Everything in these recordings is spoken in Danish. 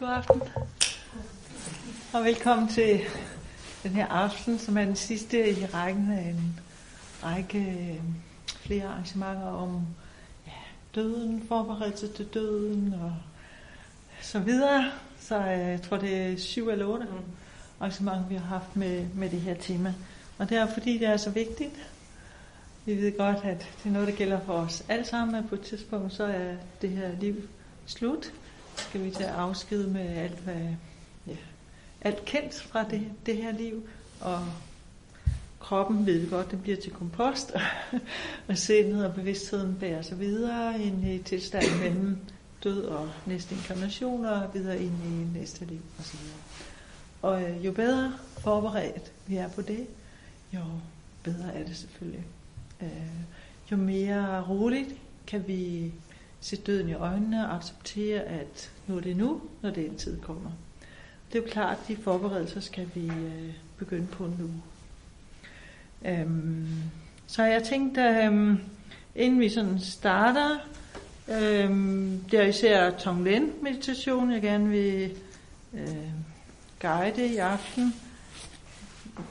God aften. Og velkommen til den her aften, som er den sidste i rækken af en række øh, flere arrangementer om ja, døden, forberedelse til døden og så videre. Så øh, jeg tror, det er syv eller otte mm. arrangementer, vi har haft med, med det her tema. Og det er fordi, det er så vigtigt. Vi ved godt, at det er noget, der gælder for os alle sammen, at på et tidspunkt, så er det her liv slut. Skal vi tage afsked med alt, hvad, ja, alt kendt fra det, det her liv, og kroppen ved godt, det bliver til kompost, og sindet og bevidstheden bærer sig videre ind i tilstanden mellem død og næste inkarnation, og videre ind i næste liv osv. Og øh, jo bedre forberedt vi er på det, jo bedre er det selvfølgelig. Øh, jo mere roligt kan vi se døden i øjnene og acceptere, at nu er det nu, når den tid kommer. Det er jo klart, at de forberedelser skal vi øh, begynde på nu. Øhm, så jeg tænkte, øhm, inden vi sådan starter, øhm, det er især Tonglen meditation, jeg gerne vil øh, guide i aften.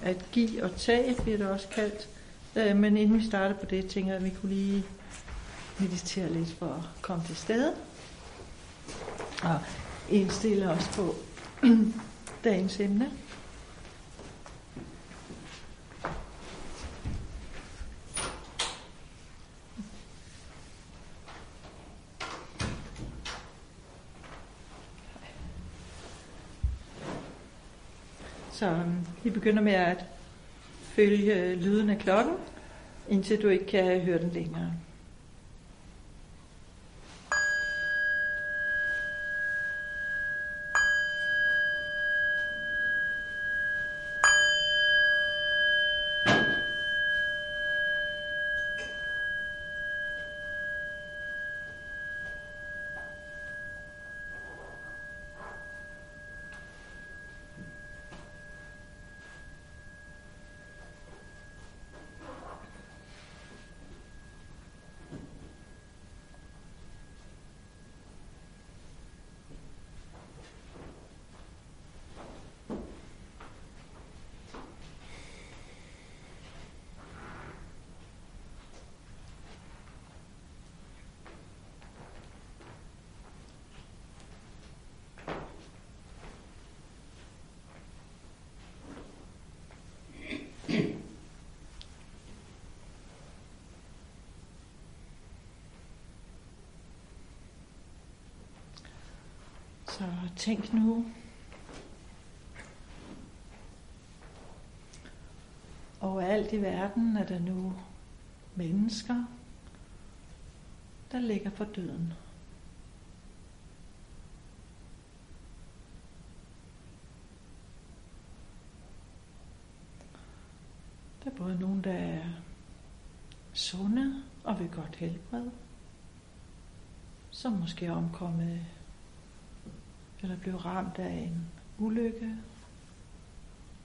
At give og tage bliver det også kaldt. Øh, men inden vi starter på det, tænker jeg, at vi kunne lige meditere lidt for at komme til stede. Og indstille os på dagens emne. Så øhm, vi begynder med at følge lyden af klokken, indtil du ikke kan høre den længere. Så tænk nu alt i verden er der nu mennesker, der ligger for døden. Der er både nogen, der er sunde og vil godt helbred, som måske er omkommet eller blev ramt af en ulykke,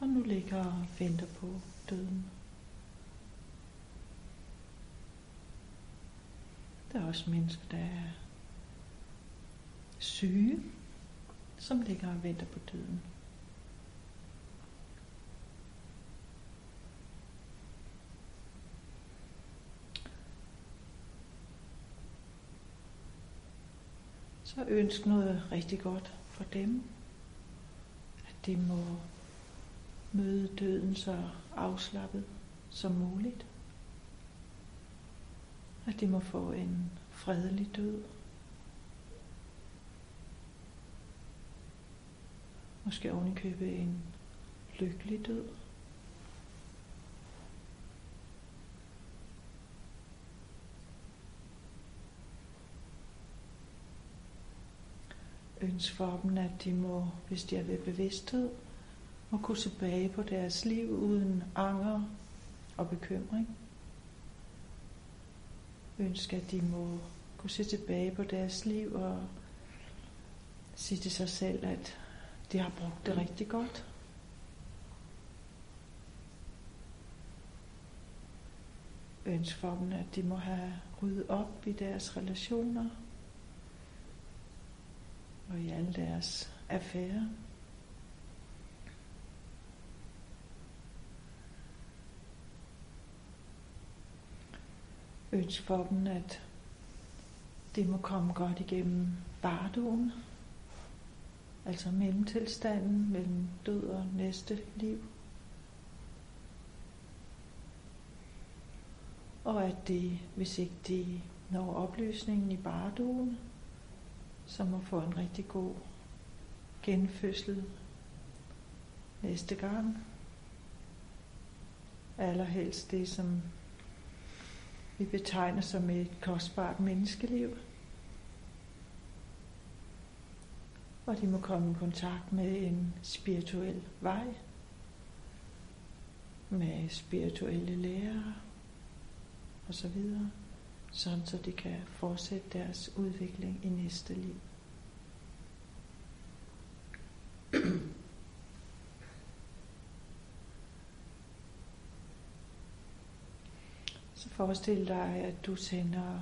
og nu ligger og venter på døden. Der er også mennesker, der er syge, som ligger og venter på døden. Så ønsk noget rigtig godt for dem. At de må møde døden så afslappet som muligt. At de må få en fredelig død. Måske ovenikøbe en lykkelig død. Ønsk for dem, at de må, hvis de er ved bevidsthed, må gå tilbage på deres liv uden anger og bekymring. Ønsk, at de må kunne se tilbage på deres liv og sige til sig selv, at de har brugt det rigtig godt. Ønsk for dem, at de må have ryddet op i deres relationer og i alle deres affære. Ønsk for dem, at det må komme godt igennem bardoen, altså mellemtilstanden mellem død og næste liv. Og at de, hvis ikke de når opløsningen i bardoen, som må få en rigtig god genfødsel næste gang. Allerhelst det, som vi betegner som et kostbart menneskeliv. Og de må komme i kontakt med en spirituel vej, med spirituelle lærere osv., sådan så de kan fortsætte deres udvikling i næste liv. Så forestil dig, at du sender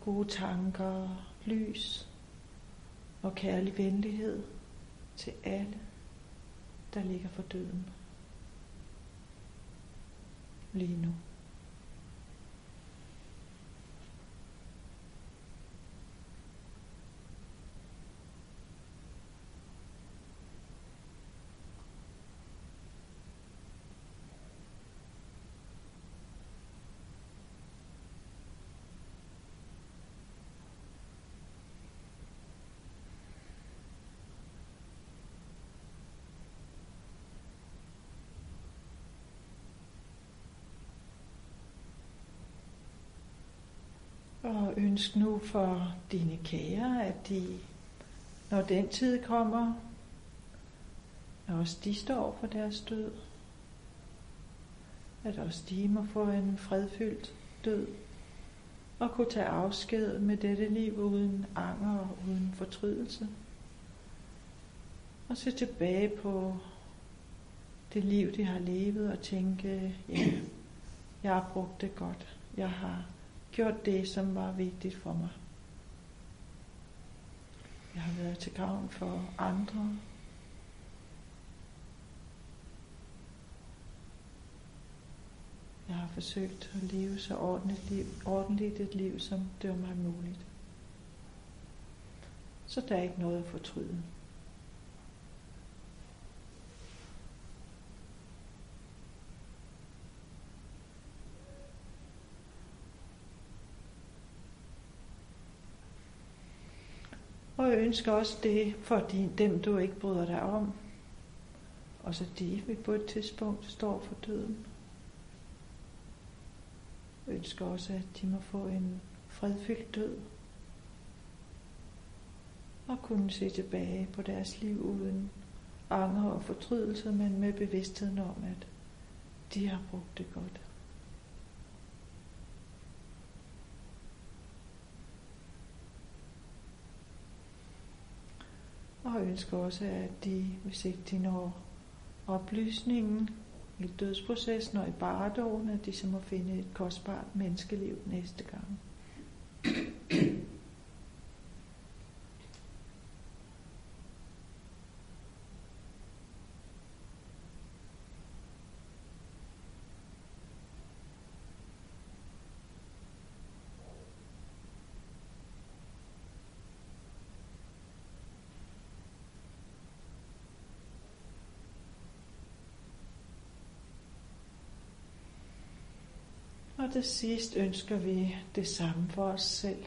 gode tanker, lys og kærlig venlighed til alle, der ligger for døden lige nu. Og ønsk nu for dine kære, at de, når den tid kommer, også de står for deres død, at også de må få en fredfyldt død, og kunne tage afsked med dette liv uden anger og uden fortrydelse. Og se tilbage på det liv, de har levet, og tænke, ja, jeg har brugt det godt. Jeg har gjort det, som var vigtigt for mig. Jeg har været til gavn for andre. Jeg har forsøgt at leve så ordentligt, liv, ordentligt et liv, som det var mig muligt. Så der er ikke noget at fortryde. Ønsker også det for dem, du ikke bryder dig om. Og så de vil på et tidspunkt står for døden. Jeg ønsker også, at de må få en fredfyldt død. Og kunne se tilbage på deres liv uden anger og fortrydelse, men med bevidstheden om, at de har brugt det godt. Og ønsker også, at de, hvis ikke de når oplysningen i dødsprocessen og i bardogen, at de så må finde et kostbart menneskeliv næste gang. Og til sidst ønsker vi det samme for os selv.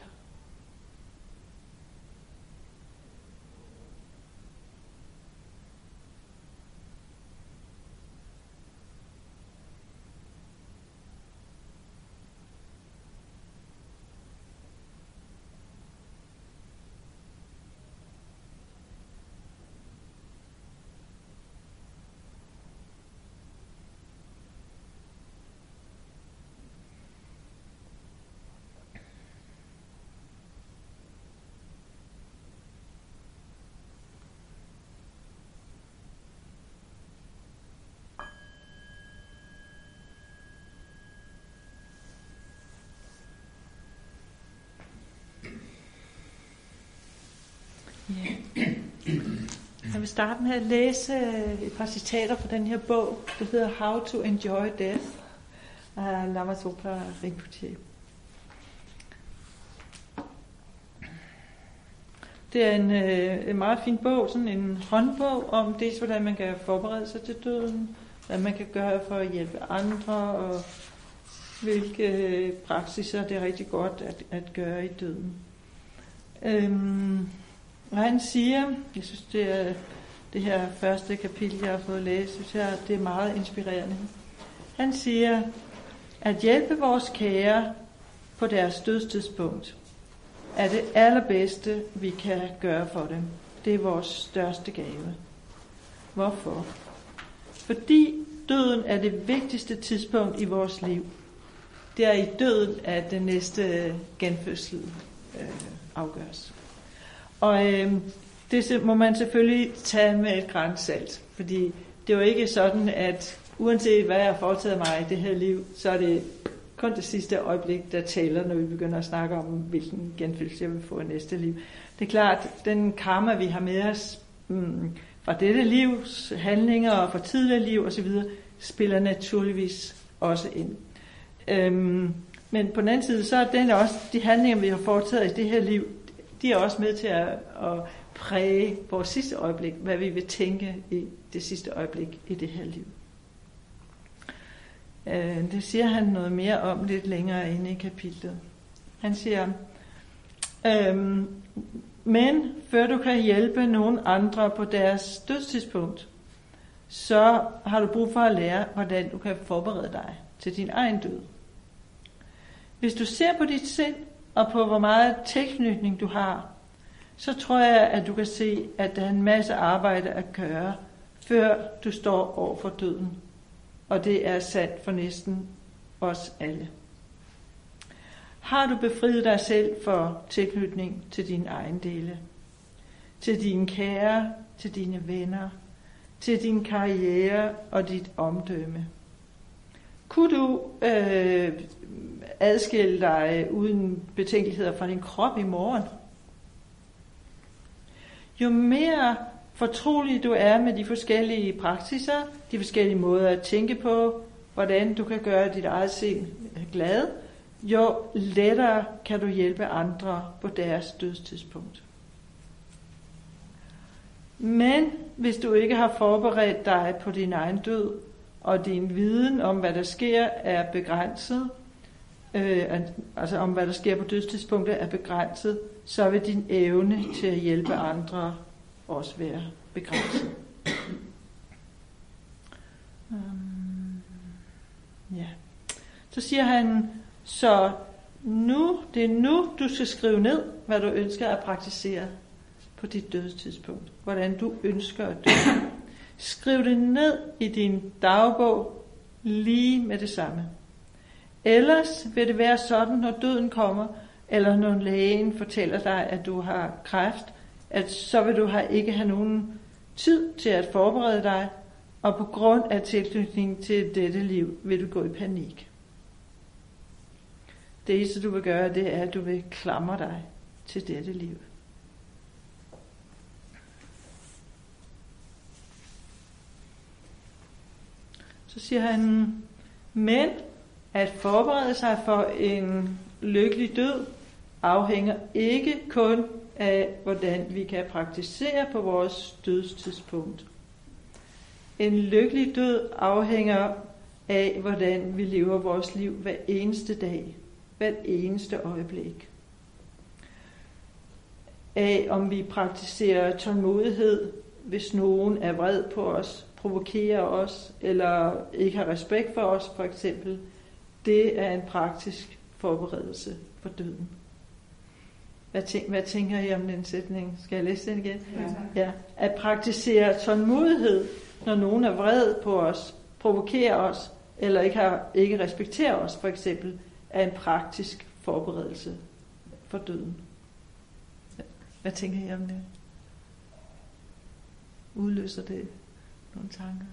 Vil starte med at læse øh, et par citater fra den her bog, der hedder How to Enjoy Death af Lama Sopra Rinpoche. Det er en, øh, en meget fin bog, sådan en håndbog om dels, hvordan man kan forberede sig til døden, hvad man kan gøre for at hjælpe andre, og hvilke øh, praksiser det er rigtig godt at, at gøre i døden. Øhm, og han siger, jeg synes det er det her første kapitel, jeg har fået læst, synes jeg, det er meget inspirerende. Han siger, at hjælpe vores kære på deres dødstidspunkt er det allerbedste, vi kan gøre for dem. Det er vores største gave. Hvorfor? Fordi døden er det vigtigste tidspunkt i vores liv. Det er i døden, at den næste genfødsel øh, afgøres. Og øh, det må man selvfølgelig tage med et grænsalt, fordi det er jo ikke sådan, at uanset hvad jeg har foretaget mig i det her liv, så er det kun det sidste øjeblik, der taler, når vi begynder at snakke om, hvilken genfødsel jeg vil få i næste liv. Det er klart, den karma, vi har med os mm, fra dette livs handlinger og fra tidligere liv osv., spiller naturligvis også ind. Øhm, men på den anden side, så er den også, de handlinger, vi har foretaget i det her liv, de er også med til at, at præge vores sidste øjeblik, hvad vi vil tænke i det sidste øjeblik i det her liv. Øh, det siger han noget mere om lidt længere inde i kapitlet. Han siger, øhm, men før du kan hjælpe nogen andre på deres dødstidspunkt, så har du brug for at lære, hvordan du kan forberede dig til din egen død. Hvis du ser på dit sind og på hvor meget tilknytning du har, så tror jeg, at du kan se, at der er en masse arbejde at gøre, før du står over for døden og det er sandt for næsten os alle. Har du befriet dig selv for tilknytning til dine egen dele, til dine kære, til dine venner, til din karriere og dit omdømme? Kunne du øh, adskille dig øh, uden betænkeligheder fra din krop i morgen? Jo mere fortrolig du er med de forskellige praksiser, de forskellige måder at tænke på, hvordan du kan gøre dit eget sind glad, jo lettere kan du hjælpe andre på deres dødstidspunkt. Men hvis du ikke har forberedt dig på din egen død, og din viden om, hvad der sker, er begrænset, øh, altså om hvad der sker på dødstidspunktet er begrænset, så vil din evne til at hjælpe andre også være begrænset. Um, ja. Så siger han, så nu, det er nu, du skal skrive ned, hvad du ønsker at praktisere på dit dødstidspunkt. Hvordan du ønsker at dø. Skriv det ned i din dagbog lige med det samme. Ellers vil det være sådan, når døden kommer, eller når lægen fortæller dig, at du har kræft, at så vil du have, ikke have nogen tid til at forberede dig, og på grund af tilknytningen til dette liv vil du gå i panik. Det eneste du vil gøre, det er, at du vil klamre dig til dette liv. Så siger han, men at forberede sig for en lykkelig død afhænger ikke kun af, hvordan vi kan praktisere på vores dødstidspunkt. En lykkelig død afhænger af, hvordan vi lever vores liv hver eneste dag, hver eneste øjeblik. Af om vi praktiserer tålmodighed, hvis nogen er vred på os, provokerer os, eller ikke har respekt for os, for eksempel. Det er en praktisk forberedelse for døden. Hvad, tænk, hvad tænker I om den sætning? Skal jeg læse den igen? Ja. ja. At praktisere tålmodighed, når nogen er vred på os, provokerer os, eller ikke, har, ikke respekterer os, for eksempel, er en praktisk forberedelse for døden. Hvad tænker I om det? Udløser det nogle tanker?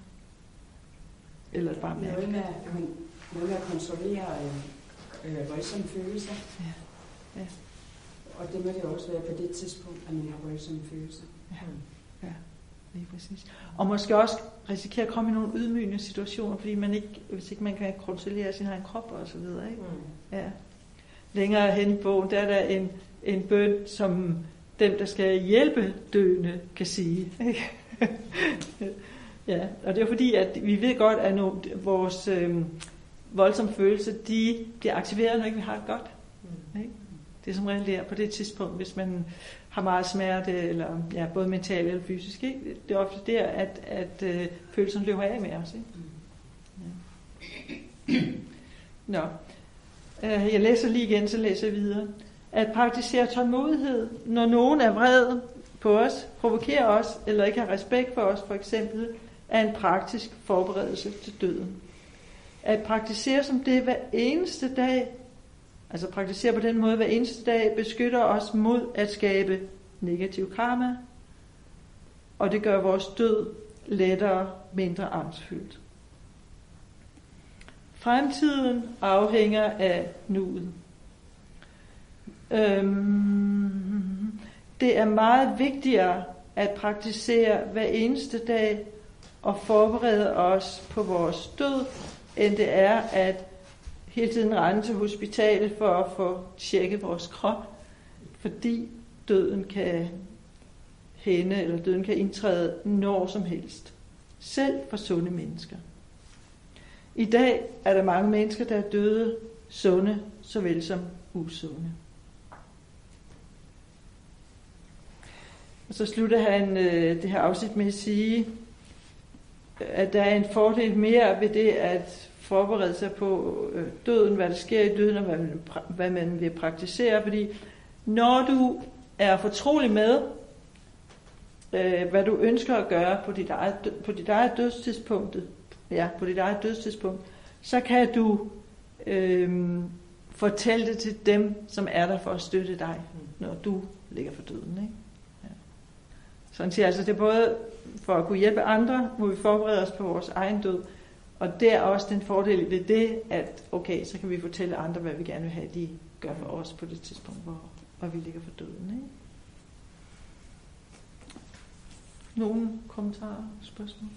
Eller bare med? Noget med, at kontrollere øh, øh, voldsomme følelser. Ja. ja. Og det må det også være på det tidspunkt, at man har voldsomme følelser. Ja, ja lige præcis. Og måske også risikere at komme i nogle ydmygende situationer, fordi man ikke, hvis ikke man kan kontrollere sin egen krop og så videre. Ikke? Mm. Ja. Længere hen i bogen, der er der en, en bøn, som dem, der skal hjælpe døende, kan sige. Ikke? ja, og det er fordi, at vi ved godt, at når vores øh, voldsomme følelser, de bliver aktiveret, når ikke vi har det godt. Mm. Ikke? Det er som regel der på det tidspunkt, hvis man har meget smerte, eller ja, både mentalt eller fysisk. Ikke? Det er ofte der, at, at øh, følelserne løber af med os. Ikke? Ja. Nå. Øh, jeg læser lige igen, så læser jeg videre. At praktisere tålmodighed, når nogen er vred på os, provokerer os, eller ikke har respekt for os, for eksempel, er en praktisk forberedelse til døden. At praktisere som det hver eneste dag, altså praktisere på den måde hver eneste dag, beskytter os mod at skabe negativ karma, og det gør vores død lettere, mindre angstfyldt. Fremtiden afhænger af nuet. Øhm, det er meget vigtigere at praktisere hver eneste dag og forberede os på vores død, end det er at hele tiden rende til hospitalet for at få tjekket vores krop, fordi døden kan hænde, eller døden kan indtræde når som helst. Selv for sunde mennesker. I dag er der mange mennesker, der er døde, sunde såvel som usunde. Og så slutter han øh, det her afsnit med at sige, at der er en fordel mere ved det at forberede sig på øh, døden, hvad der sker i døden, og hvad man, hvad man vil praktisere. Fordi når du er fortrolig med, øh, hvad du ønsker at gøre på dit eget, på dit eget dødstidspunkt, ja, på dit eget dødstidspunkt, så kan du øh, fortælle det til dem, som er der for at støtte dig, når du ligger for døden. Ikke? Ja. Så han siger altså, det er både for at kunne hjælpe andre, hvor vi forbereder os på vores egen død, og det er også den fordel ved det, at okay, så kan vi fortælle andre, hvad vi gerne vil have, de gør for os på det tidspunkt, hvor, hvor vi ligger for døden. Ikke? Nogle kommentarer, spørgsmål?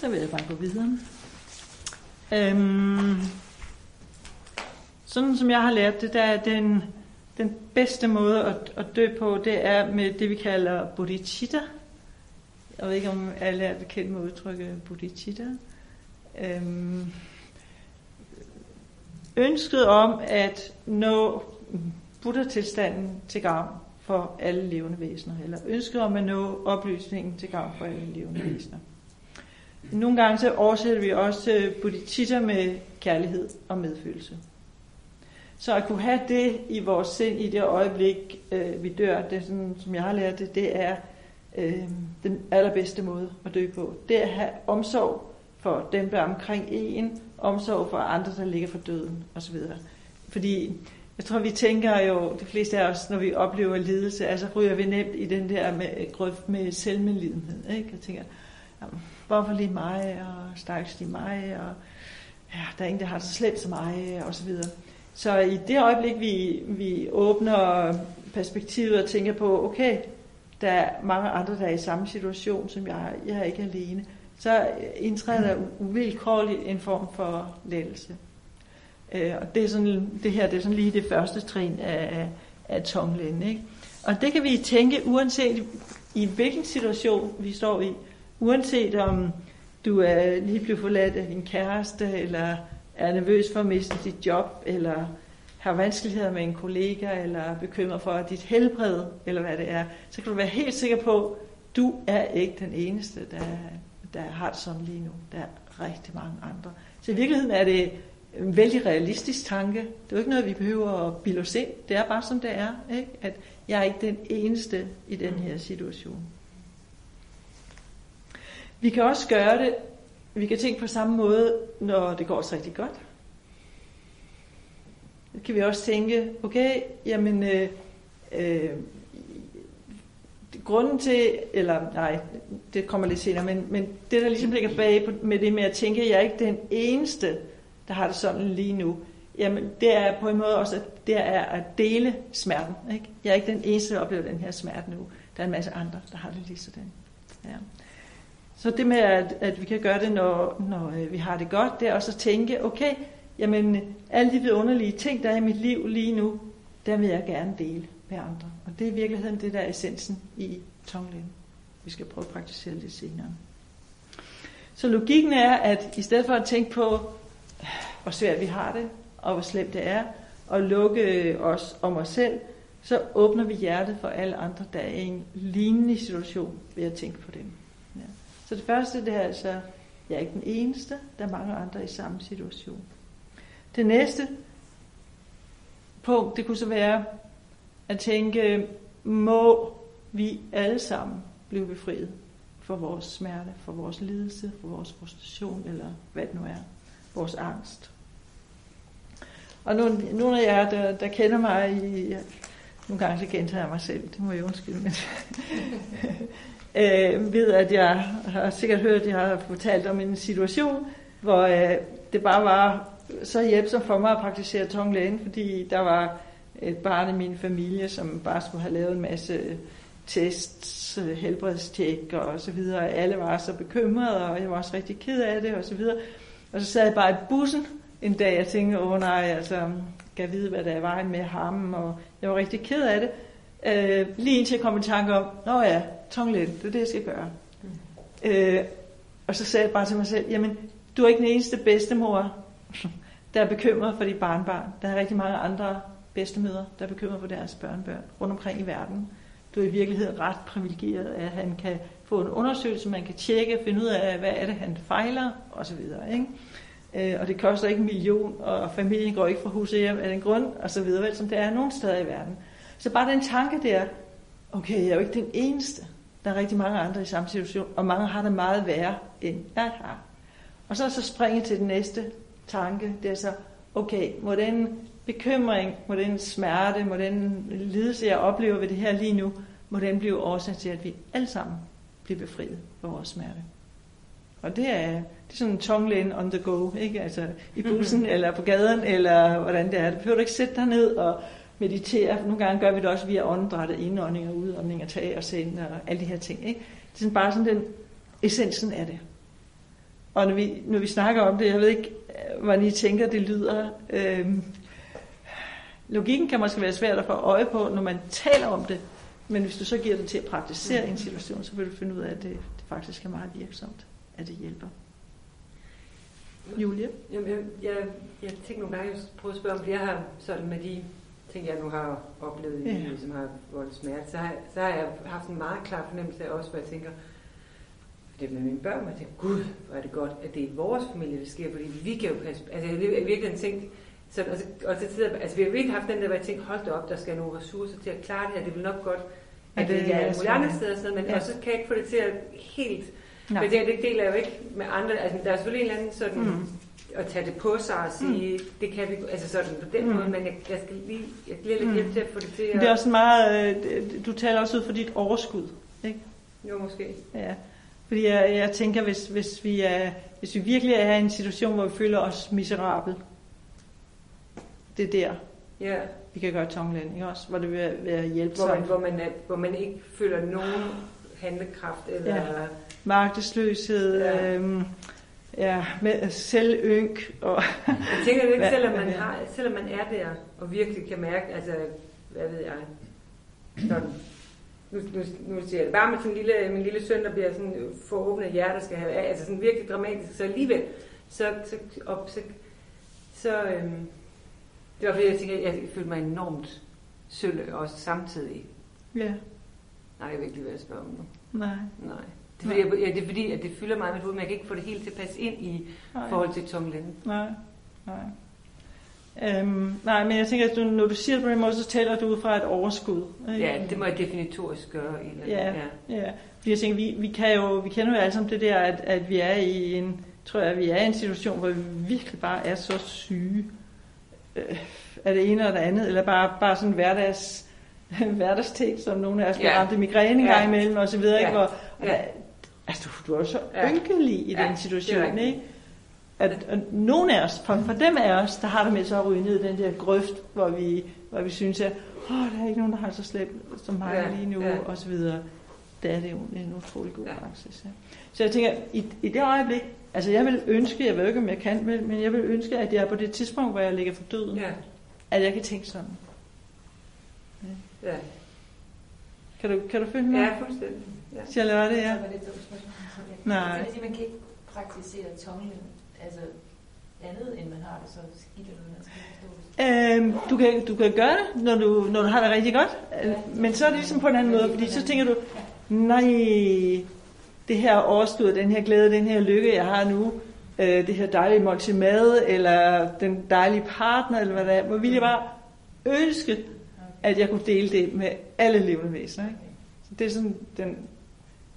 Så vil jeg bare gå videre. Øhm, sådan som jeg har lært det, der er den, den bedste måde at, at dø på, det er med det, vi kalder bodhicitta. Jeg ved ikke, om alle er bekendt med udtrykket bodhicitta. Øhm, ønsket om at nå buddha-tilstanden til gavn for alle levende væsener, eller ønsket om at nå oplysningen til gavn for alle levende væsener. Nogle gange så oversætter vi også bodhicitta med kærlighed og medfølelse. Så at kunne have det i vores sind i det øjeblik, øh, vi dør, det er sådan, som jeg har lært det, det er øh, den allerbedste måde at dø på. Det er at have omsorg for dem, der er omkring en, omsorg for andre, der ligger for døden osv. Fordi jeg tror, vi tænker jo, de fleste af os, når vi oplever lidelse, altså ryger vi nemt i den der med, grøft med selvmedlidenhed. Ikke? Jeg tænker, jamen, hvorfor lige mig, og stakkels lige mig, og ja, der er ingen, der har det så slemt som mig, og så videre. Så i det øjeblik, vi, vi åbner perspektivet og tænker på, okay, der er mange andre, der er i samme situation som jeg, jeg er ikke alene, så indtræder der uvilkårligt en form for lettelse. Øh, og det, er sådan, det her det er sådan lige det første trin af, af tonglen. Ikke? Og det kan vi tænke uanset i hvilken situation vi står i. Uanset om du er lige blevet forladt af din kæreste, eller er nervøs for at miste dit job, eller har vanskeligheder med en kollega, eller er bekymret for dit helbred, eller hvad det er, så kan du være helt sikker på, at du er ikke den eneste, der, der har det sådan lige nu. Der er rigtig mange andre. Så i virkeligheden er det en vældig realistisk tanke. Det er jo ikke noget, vi behøver at bilde os ind. Det er bare som det er. Ikke? At jeg er ikke den eneste i den her situation. Vi kan også gøre det, vi kan tænke på samme måde, når det går os rigtig godt. Det kan vi også tænke, okay, jamen, øh, øh, grunden til, eller nej, det kommer lidt senere, men, men det der ligesom ligger bag på, med det med at tænke, at jeg er ikke den eneste, der har det sådan lige nu. jamen det er på en måde også, at det er at dele smerten. Ikke? Jeg er ikke den eneste, der oplever den her smerte nu. Der er en masse andre, der har det lige sådan. Ja. Så det med, at, at vi kan gøre det, når, når øh, vi har det godt, det er også at tænke, okay, jamen alle de vidunderlige ting, der er i mit liv lige nu, der vil jeg gerne dele med andre. Og det er i virkeligheden det, der er essensen i Tonglen. Vi skal prøve at praktisere det senere. Så logikken er, at i stedet for at tænke på, øh, hvor svært vi har det, og hvor slemt det er, og lukke os om os selv, så åbner vi hjertet for alle andre, der er i en lignende situation ved at tænke på dem. Så det første, det er altså, jeg er ikke den eneste, der er mange andre i samme situation. Det næste punkt, det kunne så være at tænke, må vi alle sammen blive befriet for vores smerte, for vores lidelse, for vores frustration, eller hvad det nu er, vores angst. Og nogle, nogle af jer, der, der kender mig, i, nogle gange så gentager jeg mig selv, det må jeg undskylde, men øh, ved, at jeg har sikkert hørt, at jeg har fortalt om en situation, hvor øh, det bare var så hjælpsomt for mig at praktisere tonglægen, fordi der var et barn i min familie, som bare skulle have lavet en masse tests, øh, helbredstjek og så videre. Alle var så bekymrede, og jeg var også rigtig ked af det og så videre. Og så sad jeg bare i bussen en dag og tænkte, åh nej, altså, kan jeg vide, hvad der er vejen med ham, og jeg var rigtig ked af det. Øh, lige indtil jeg kom i tanke om, nå ja, tonglen, det er det, jeg skal gøre. Mm. Øh, og så sagde jeg bare til mig selv, jamen, du er ikke den eneste bedstemor, der er bekymret for dit barnbarn. Der er rigtig mange andre bedstemøder, der er bekymret for deres børnebørn rundt omkring i verden. Du er i virkeligheden ret privilegeret, at han kan få en undersøgelse, man kan tjekke, finde ud af, hvad er det, han fejler, osv. Ikke? Øh, og det koster ikke en million, og familien går ikke fra hus hjem af den grund, og så videre, vel, som det er nogen steder i verden. Så bare den tanke der, okay, jeg er jo ikke den eneste. Der er rigtig mange andre i samme situation, og mange har det meget værre, end jeg har. Og så så springe til den næste tanke, det er så, okay, må den bekymring, må den smerte, må den lidelse, jeg oplever ved det her lige nu, må den blive årsag til, at vi alle sammen bliver befriet for vores smerte. Og det er, det er sådan en tonglen on the go, ikke? Altså i bussen eller på gaden, eller hvordan det er. Du behøver du ikke sætte dig ned og meditere. Nogle gange gør vi det også via åndedrættet, indånding og udånding og tag og send og alle de her ting. Ikke? Det er sådan bare sådan den essensen af det. Og når vi, når vi snakker om det, jeg ved ikke, hvordan I tænker, det lyder. Øhm, logikken kan måske være svært at få øje på, når man taler om det. Men hvis du så giver det til at praktisere i en situation, så vil du finde ud af, at det, det faktisk er meget virksomt, at det hjælper. Julie? Jamen, jeg, jeg, jeg tænker nogle gange, jeg prøver at spørge, om jeg har sådan med de ting, jeg nu har oplevet, ja. i, som har voldt smerte, så har, så har jeg haft en meget klar fornemmelse af også, hvor jeg tænker, det med mine børn, og jeg tænker, gud, hvor er det godt, at det er i vores familie, det sker, fordi vi kan jo passe, altså jeg har virkelig tænkt, så, og, så, og så tider, altså vi har virkelig haft den der, hvor jeg tænkte, hold da op, der skal nogle ressourcer til at klare det her, det vil nok godt, at ja, det, det er alle mulige andre steder, sådan, men ja. og så kan jeg ikke få det til at helt, Nej. for det, det deler jeg jo ikke med andre, altså der er selvfølgelig en eller anden sådan, mm at tage det på sig og sige, mm. det kan vi, altså sådan på den mm. måde, men jeg, jeg skal lige, jeg bliver lidt mm. hjælp til at få det til at... Det er også meget, øh, du taler også ud for dit overskud, ikke? Jo, måske. Ja, fordi jeg, jeg tænker, hvis, hvis, vi er, hvis vi virkelig er i en situation, hvor vi føler os miserabel, det er der, ja. vi kan gøre tonglen, ikke også? Hvor det vil være hjælpsomt. Hvor man, hvor man, er, hvor man ikke føler nogen handlekraft eller... Ja. Magtesløshed, ja. Øhm, ja, med selvynk. Og jeg tænker det ikke, selvom man, har, selvom man er der og virkelig kan mærke, altså, hvad ved jeg, sådan, nu, nu, nu siger jeg det bare med sådan lille, min lille søn, der bliver sådan for åbne hjerte, skal have, altså sådan virkelig dramatisk, så alligevel, så, så, op, så, så øhm, det var fordi, jeg tænkte, jeg følte mig enormt sølle også samtidig. Ja. Nej, jeg vil ikke lige være spørge om nu. Nej. Nej. Det er, fordi, jeg, ja, det er fordi, at det fylder meget med hovedet, men jeg kan ikke få det helt til at passe ind i nej. forhold til Tonglen. Nej, nej. Øhm, nej, men jeg tænker, at du, når du siger det på den måde, så taler du ud fra et overskud. Ikke? Ja, det må jeg definitorisk gøre. Eller, ja, ja. ja. Fordi jeg tænker, vi, vi, kan jo, vi kender jo alle sammen det der, at, at vi er i en, tror jeg, vi er i en situation, hvor vi virkelig bare er så syge øh, af det ene eller det andet, eller bare, bare sådan hverdags, hverdagsting, som nogle af os bliver ja. ramt i migræne ja. gang imellem, og så videre, ja. ikke? Hvor, ja. Altså, du, du er så ja. ynkelig i ja. den situation, ikke? at, at nogle af os, for, for dem af os, der har det med så at ryge ned i den der grøft, hvor vi, hvor vi synes, at oh, der er ikke nogen, der har så slemt som mig ja, lige nu, ja. og så videre. Det er det jo en utrolig god ja. praksis. Ja. Så jeg tænker, i, i det øjeblik, altså jeg vil ønske, jeg ved ikke, om jeg kan, men jeg vil ønske, at jeg er på det tidspunkt, hvor jeg ligger for døden, ja. at jeg kan tænke sådan. Ja. ja. Kan du, kan du følge mig? Ja, fuldstændig. Ja. Charlotte, ja. Det var lidt dumt Nej. Det er fordi, man kan ikke praktisere tonglen, altså andet, end man har det så skidt, eller man skal forstå Øhm, du, kan, du kan gøre det, når du, når du har det rigtig godt, ja. men så er det ligesom på en anden måde, fordi så tænker du, nej, det her overskud, den her glæde, den her lykke, jeg har nu, øh, det her dejlige måltid mad, eller den dejlige partner, eller hvad det er, hvor vil jeg bare ønske, at jeg kunne dele det med alle levende væsener. Ikke? Så det er sådan den,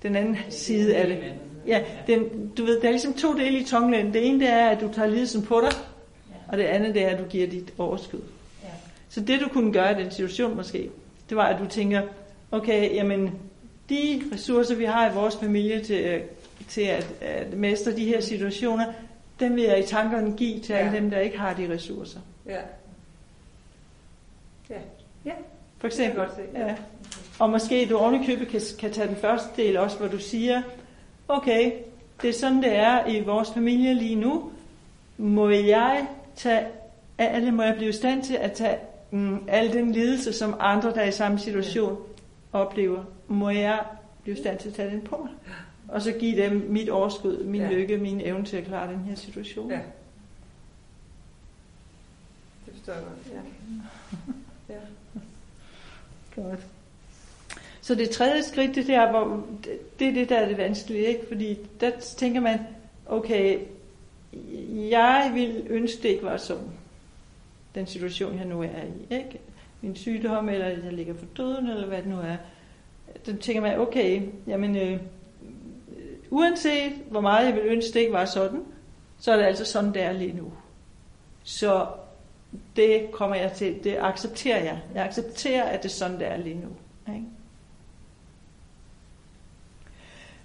den anden side af det. Ja, den, du ved, der er ligesom to dele i tonglen. Det ene det er, at du tager lidelsen på dig, og det andet det er, at du giver dit overskud. Så det du kunne gøre i den situation måske, det var, at du tænker, okay, jamen, de ressourcer, vi har i vores familie til, til at, at mestre de her situationer, dem vil jeg i tankerne give til alle dem, der ikke har de ressourcer. Ja. Ja. Ja. For eksempel. Godt se, ja. ja. Og måske du ovenikøbet kan, kan tage den første del også, hvor du siger, okay, det er sådan, det er i vores familie lige nu. Må jeg tage alle, må jeg blive i stand til at tage mm, al den lidelse, som andre, der er i samme situation, oplever, må jeg blive i stand til at tage den på mig. Og så give dem mit overskud, min ja. lykke, min evne til at klare den her situation. Ja. Det forstår jeg godt, ja. ja. Godt. Så det tredje skridt, det, der, hvor, det er det, der er det vanskelige, ikke? Fordi der tænker man, okay, jeg vil ønske, det ikke var sådan, den situation, jeg nu er i, ikke? Min sygdom, eller jeg ligger for døden, eller hvad det nu er. Den tænker man, okay, jamen, øh, uanset hvor meget jeg vil ønske, det ikke var sådan, så er det altså sådan, det er lige nu. Så det kommer jeg til, det accepterer jeg. Jeg accepterer, at det er sådan, det er lige nu. Ikke?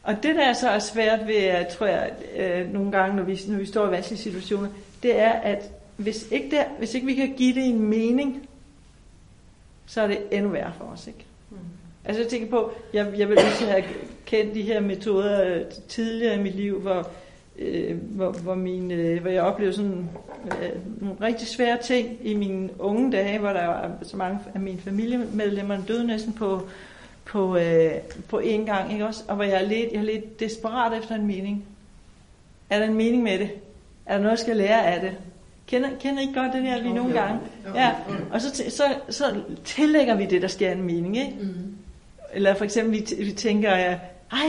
Og det, der så er svært ved, tror jeg, øh, nogle gange, når vi, når vi står i vanskelige situationer, det er, at hvis ikke, der, hvis ikke vi kan give det en mening, så er det endnu værre for os. Ikke? Mm. Altså jeg tænker på, jeg, jeg vil også have kendt de her metoder øh, tidligere i mit liv, hvor, øh, hvor, hvor, min, øh, hvor jeg oplevede sådan øh, nogle rigtig svære ting i mine unge dage, hvor der var så mange af mine familiemedlemmer døde næsten på på, øh, på en gang, ikke også? Og hvor jeg er lidt, jeg er lidt desperat efter en mening. Er der en mening med det? Er der noget, jeg skal lære af det? Kender, kender I godt det der lige nogle gange? Ja, og så, så, så tillægger vi det, der sker en mening, ikke? Mm. Eller for eksempel, vi, vi tænker, ej,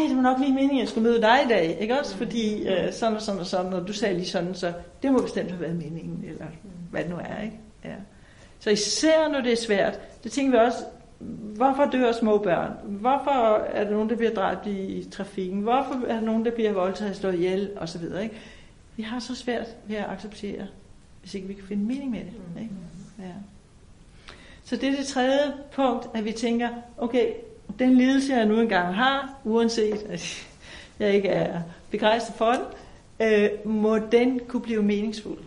det var nok lige meningen, jeg skulle møde dig i dag, ikke også? Fordi øh, sådan og sådan og sådan, og du sagde lige sådan, så det må bestemt have været meningen, eller hvad det nu er, ikke? Ja. Så især når det er svært, det tænker vi også, Hvorfor dør små børn? Hvorfor er der nogen, der bliver dræbt i trafikken? Hvorfor er der nogen, der bliver voldtaget og slået ihjel? Og så videre, ikke? Vi har så svært ved at acceptere, hvis ikke vi kan finde mening med det. Mm. Ikke? Ja. Så det er det tredje punkt, at vi tænker, okay, den lidelse, jeg nu engang har, uanset at jeg ikke er begejstret for den, øh, må den kunne blive meningsfuld.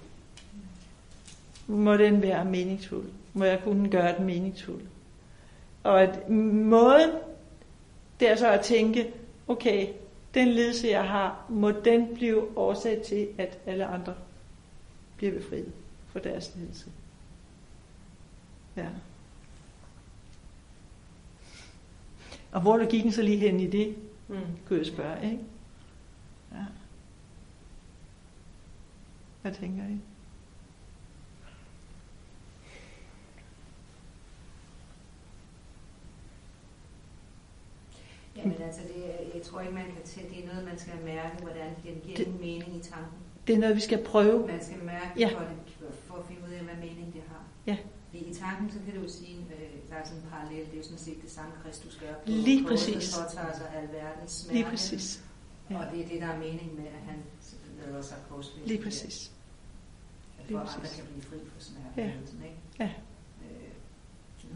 Må den være meningsfuld. Må jeg kunne gøre den meningsfuld. Og at måden, det er så at tænke, okay, den ledelse, jeg har, må den blive årsag til, at alle andre bliver befriet for deres ledelse. Ja. Og hvor du gik så lige hen i det, mm. kunne jeg spørge, ikke? Ja. Hvad tænker I? Jamen altså, det, jeg tror ikke, man kan tage, det er noget, man skal mærke, hvordan det giver det, mening i tanken. Det er noget, vi skal prøve. Man skal mærke ja. for, det, for at finde ud af, hvad mening det har. Ja. I tanken, så kan du sige, at øh, der er sådan en parallel, det er jo sådan set det samme Kristus gør. På, Lige præcis. Han påtager sig alverdens smerte. Lige præcis. Ja. Og det er det, der er mening med, at han lader sig korsfæste. Lige præcis. For Lige præcis. andre kan blive fri for smerte. Ja. Ikke? ja.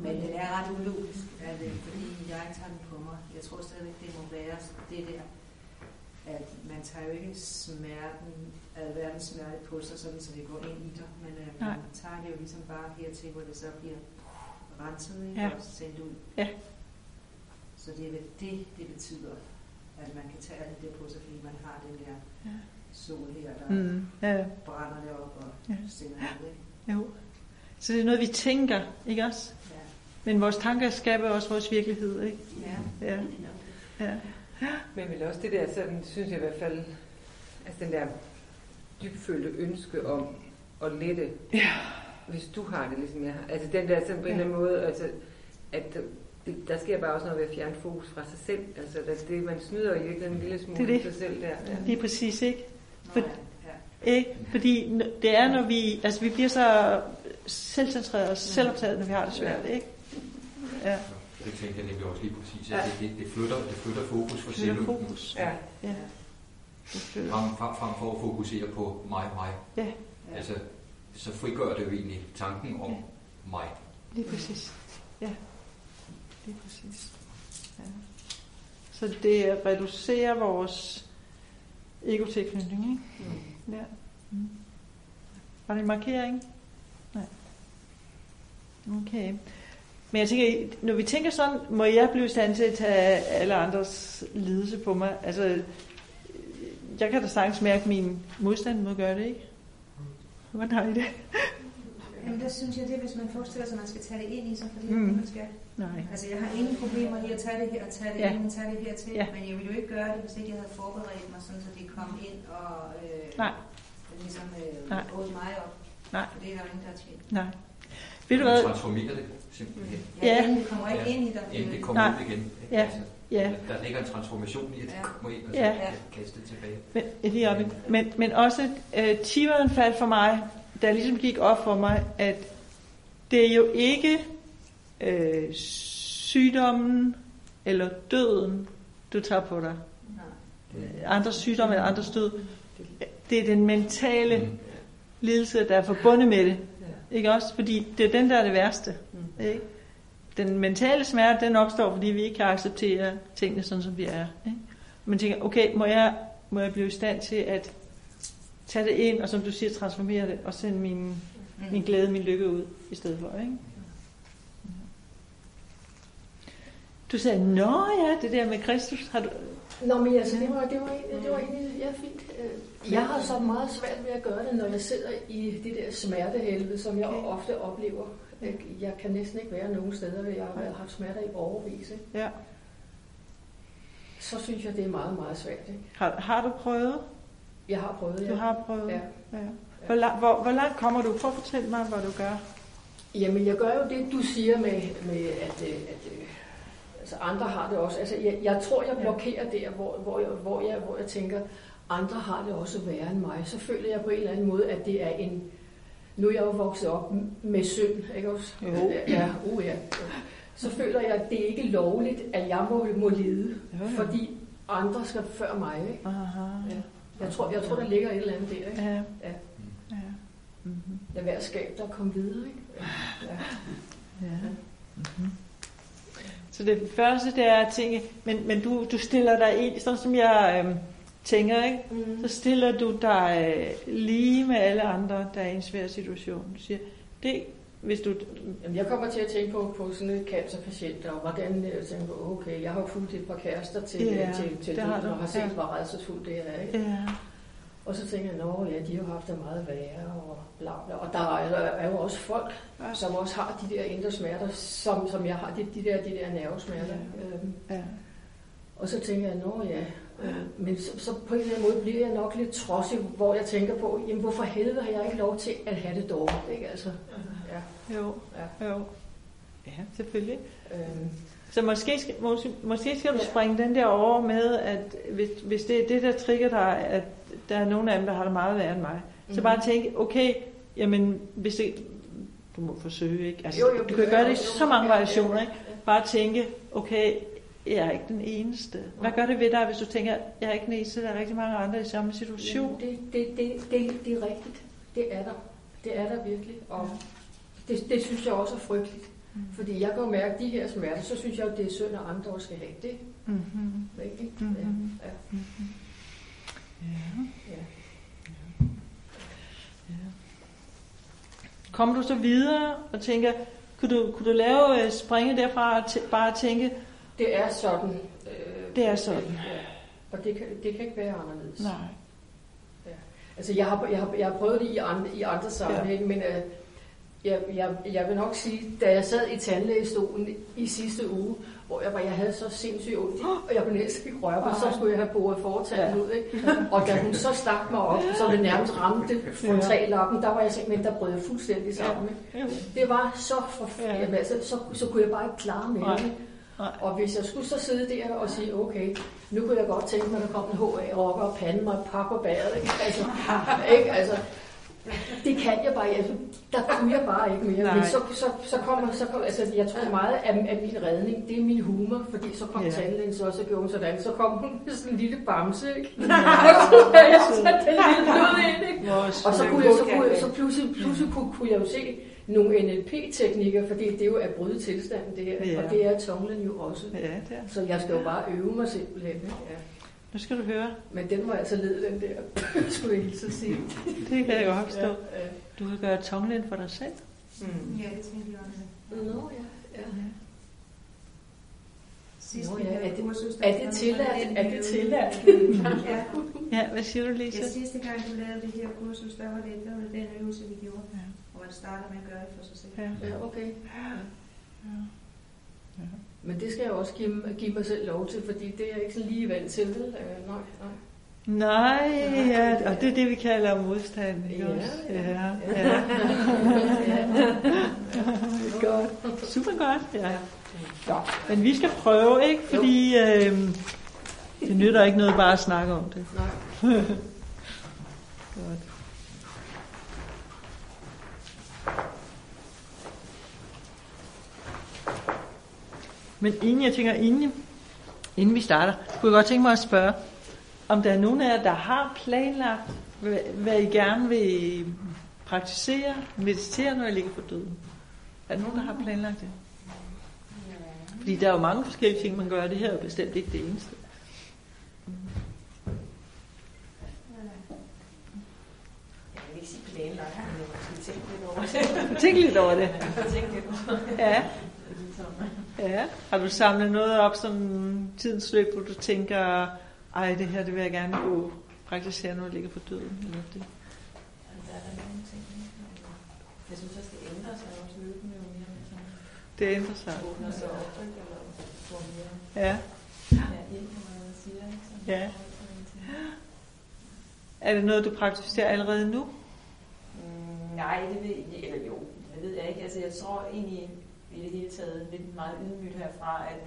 Men det er ret ulogisk, at, fordi jeg ikke tager den på mig. Jeg tror stadigvæk, det må være det der at man tager jo ikke smerten, alverdens smerte på sig, sådan så det går ind i dig, men uh, man tager det jo ligesom bare hertil, hvor det så bliver renset ikke? Ja. og sendt ud. Ja. Så det er vel det, det betyder, at man kan tage alt det på sig, fordi man har den der ja. sol her, der mm. ja. brænder det op og ja. sender det. Jo. Så det er noget, vi tænker, ikke også? Ja. Men vores tanker skaber også vores virkelighed, ikke? Ja. ja. ja. ja. Men vel også det der, sådan, synes jeg i hvert fald, altså den der dybfølte ønske om at lette, ja. hvis du har det, ligesom jeg har. Altså den der sådan på en eller anden måde, altså, at det, der sker bare også noget ved at fjerne fokus fra sig selv. Altså det, det man snyder i virkeligheden en lille smule det det. sig selv der. Ja. Det er præcis, ikke? For, ja. ikke? Fordi det er, når vi, altså vi bliver så selvcentreret og selvoptaget, når vi har det svært, ja. ikke? Ja. Det tænker jeg nemlig også lige præcis, at ja. det, det, flytter, det flytter fokus for selv. fokus. Ja. ja. Frem, frem, frem for at fokusere på mig, mig. Ja. Altså, så frigør det jo egentlig tanken om ja. mig. Lige præcis. Ja. Lige præcis. Ja. Så det reducerer vores egotilknytning, ikke? Mm. Ja. Mm. Var det en markering? Okay. Men jeg tænker, når vi tænker sådan, må jeg blive i stand til at tage alle andres lidelse på mig? Altså, jeg kan da sagtens mærke min modstand mod at gøre det, ikke? Hvordan har I det? Jamen, der synes jeg det, hvis man forestiller sig, at man skal tage det ind i sig, fordi mm. man skal. Nej. Altså, jeg har ingen problemer i at tage det her og tage det ja. ind og tage det her til, ja. men jeg ville jo ikke gøre det, hvis ikke jeg havde forberedt mig, sådan så det kom ind og øh, Nej. ligesom øh, Nej. mig op. Nej. For det er der jo ingen, der har tjent. Nej. Ved du hvad? transformerer det simpelthen. Ja, ja. det kommer ikke ind i dig. Inden det kommer ud igen. Ja. Altså, ja. Der ligger en transformation i, at det kommer ind, og så ja. kaste det tilbage. Men, lige oppe. Men, men også uh, tiveren faldt for mig, der ligesom gik op for mig, at det er jo ikke uh, sygdommen eller døden, du tager på dig. Nej. Andres sygdom eller andres død. Det er den mentale mm. lidelse, der er forbundet med det. Ikke også? Fordi det er den, der er det værste. Mm. Ikke? Den mentale smerte, den opstår, fordi vi ikke kan acceptere tingene sådan, som vi er. Ikke? Man tænker, okay, må jeg, må jeg blive i stand til at tage det ind, og som du siger, transformere det, og sende min, min glæde, min lykke ud i stedet for. Ikke? Du sagde, nå ja, det der med Kristus, har du... Nå, men altså, det var, det var, det var egentlig ja, fint. Øh, jeg har så meget svært ved at gøre det, når jeg sidder i det der smertehelvede, som jeg okay. ofte oplever. Jeg kan næsten ikke være nogen steder, hvor jeg har haft smerter i overvis. Ikke? Ja. Så synes jeg, det er meget, meget svært. Ikke? Har, har du prøvet? Jeg har prøvet, ja. Du har prøvet? Ja. ja. Hvor, lang, hvor, hvor langt kommer du? Prøv at fortælle mig, hvad du gør. Jamen, jeg gør jo det, du siger med, med at, øh, at, øh, altså andre har det også. Altså, jeg, jeg tror, jeg blokerer der, hvor, hvor, jeg, hvor, jeg, hvor jeg tænker, andre har det også værre end mig. Så føler jeg på en eller anden måde, at det er en... Nu er jeg jo vokset op med synd, ikke også? Jo. Ja, uh, ja. Så føler jeg, at det er ikke lovligt, at jeg må, må lide, jo, fordi andre skal før mig. Ikke? Aha. Ja. Jeg tror, jeg tror, der ligger et eller andet der. Ikke? Ja. ja. ja. Mm-hmm. Lad være skab, der kom videre. Ikke? Ja. ja. ja. Mm-hmm. Så det første, det er at tænke, men, men du, du stiller dig ind, sådan som jeg øh, tænker, ikke? Mm. så stiller du dig øh, lige med alle andre, der er i en svær situation. Du siger, det, hvis du... Jamen, jeg kommer til at tænke på, på sådan et cancerpatient, og hvordan jeg øh, tænker, okay, jeg har fulgt et par kærester til, ja, til, til døden, og har set, ja. hvor redselsfuldt det er. Ikke? Ja. Og så tænker jeg, at ja, de har haft det meget værre, og bla bla. Og der er, er jo også folk, ja. som også har de der indre smerter, som, som jeg har, de, de der, de der nervesmerter. Ja. Øhm. Ja. Og så tænker jeg, nå ja, øh, men så, så på en eller anden måde bliver jeg nok lidt trodsig, hvor jeg tænker på, jamen hvorfor helvede har jeg ikke lov til at have det dårligt, ikke altså? Ja. Jo, ja. jo. Ja, selvfølgelig. Øhm. Så måske skal, måske, måske skal du springe den der over med, at hvis, hvis det er det, der trigger dig, at der er nogle af dem, der har det meget værre end mig. Mm-hmm. Så bare tænke, okay, jamen, hvis det, du må forsøge, ikke? Altså, jo, jo, du kan gøre det i så mange variationer, ikke? Bare tænke, okay, jeg er ikke den eneste. Hvad gør det ved dig, hvis du tænker, jeg er ikke den eneste, der er rigtig mange andre i samme situation? Jamen, det, det, det, det, det er rigtigt. Det er der. Det er der virkelig. Og det, det synes jeg også er frygteligt. Mm. Fordi jeg kan mærke de her smerter, så synes jeg, at det er synd, at andre også skal have det. Mm-hmm. Ikke? Mm-hmm. Ja. Ja. Mm-hmm. Ja. ja. ja. Kommer du så videre og tænker, kunne du, kunne du lave øh, springe derfra og t- bare tænke? Det er sådan. Øh, det er sådan. Ja. Og det kan, det kan ikke være anderledes. Nej. Ja. Altså, jeg har, jeg, har, jeg har prøvet det i andre, i andre sammenhænge, ja. men uh, jeg, jeg, jeg vil nok sige, da jeg sad i tandlægestolen i sidste uge, hvor jeg, var, jeg havde så sindssygt ondt, og jeg kunne næsten ikke røre mig, så skulle jeg have boret foretaget ja. ud. Ikke? Og da hun så stak mig op, så det nærmest ramte frontallappen, der var jeg simpelthen, der brød jeg fuldstændig sammen. Ikke? Det var så forfærdeligt, altså, så, så kunne jeg bare ikke klare med det. Og hvis jeg skulle så sidde der og sige, okay, nu kunne jeg godt tænke mig, at der kom en HA-rocker og pande mig et par på badet. Ikke? Altså, ikke? Altså, det kan jeg bare, altså, der kunne jeg bare ikke mere. Men så, så, så kommer, så kom, altså, jeg tror meget af, af min redning, det er min humor, fordi så kom ja. tandlægen så også og gjorde sådan, så kom hun med sådan en lille bamse, ikke? Nej, og så havde jeg sat den lille blod ind, ikke? Og så, kunne jeg, så, kunne, så pludselig, pludselig kunne, kunne jeg jo se nogle NLP-teknikker, fordi det er jo at bryde tilstanden, det her, ja. og det er tonglen jo også. Ja, det er. Så jeg skal jo bare øve mig simpelthen, ikke? Ja. Nu skal du høre. Men den må altså lede, den der, skulle jeg hilse at sige. det kan jeg godt forstå. Ja, ja. Du kan gøre tonglen for dig selv. Mm. Ja, det tænker jeg også. Nå, ja. ja. Sidst, Nå, ja. Er det, er det tilladt? Er det tilladt? ja. ja, hvad siger du, Lisa? Ja, sidste gang du lavede det her kursus, der var det, der var den øvelse, vi gjorde. Ja. Man starter med at gøre det for sig selv. Ja, ja okay. Ja. Ja. Ja. Men det skal jeg også give, give mig selv lov til, fordi det er jeg ikke så lige vant til. Vel? Uh, nej, nej. Nej, ja, og det er det, vi kalder modstand. Ikke ja, også? Ja, ja. ja. ja. godt. Super godt, ja. ja. Men vi skal prøve, ikke? Fordi øh, det nytter ikke noget bare at snakke om det. Nej. godt. Men inden jeg tænker, inden, inden vi starter, kunne jeg godt tænke mig at spørge, om der er nogen af jer, der har planlagt, hvad I gerne vil praktisere, meditere, når I ligger for døden. Er der nogen, der har planlagt det? Fordi der er jo mange forskellige ting, man gør. Det her er bestemt ikke det eneste. Jeg planlagt, men jeg tænke lidt over det. Tænk lidt over det. Tænk lidt over det. Ja. Ja. Har du samlet noget op som tidens løb, hvor du tænker, ej, det her det vil jeg gerne gå praktisere, når jeg ligger på døden? Eller det? Der er der nogle ting. Jeg synes også, det ændrer sig også løbende jo mere. Sådan, det ændrer sig. Åbner sig op, eller får mere ja. Ja, ind, man siger. Ikke? Ja. Er det noget, du praktiserer allerede nu? Mm, nej, det ved jeg, eller jo, det ved jeg ikke. Altså, jeg tror egentlig, i det hele taget lidt meget ydmygt herfra, at,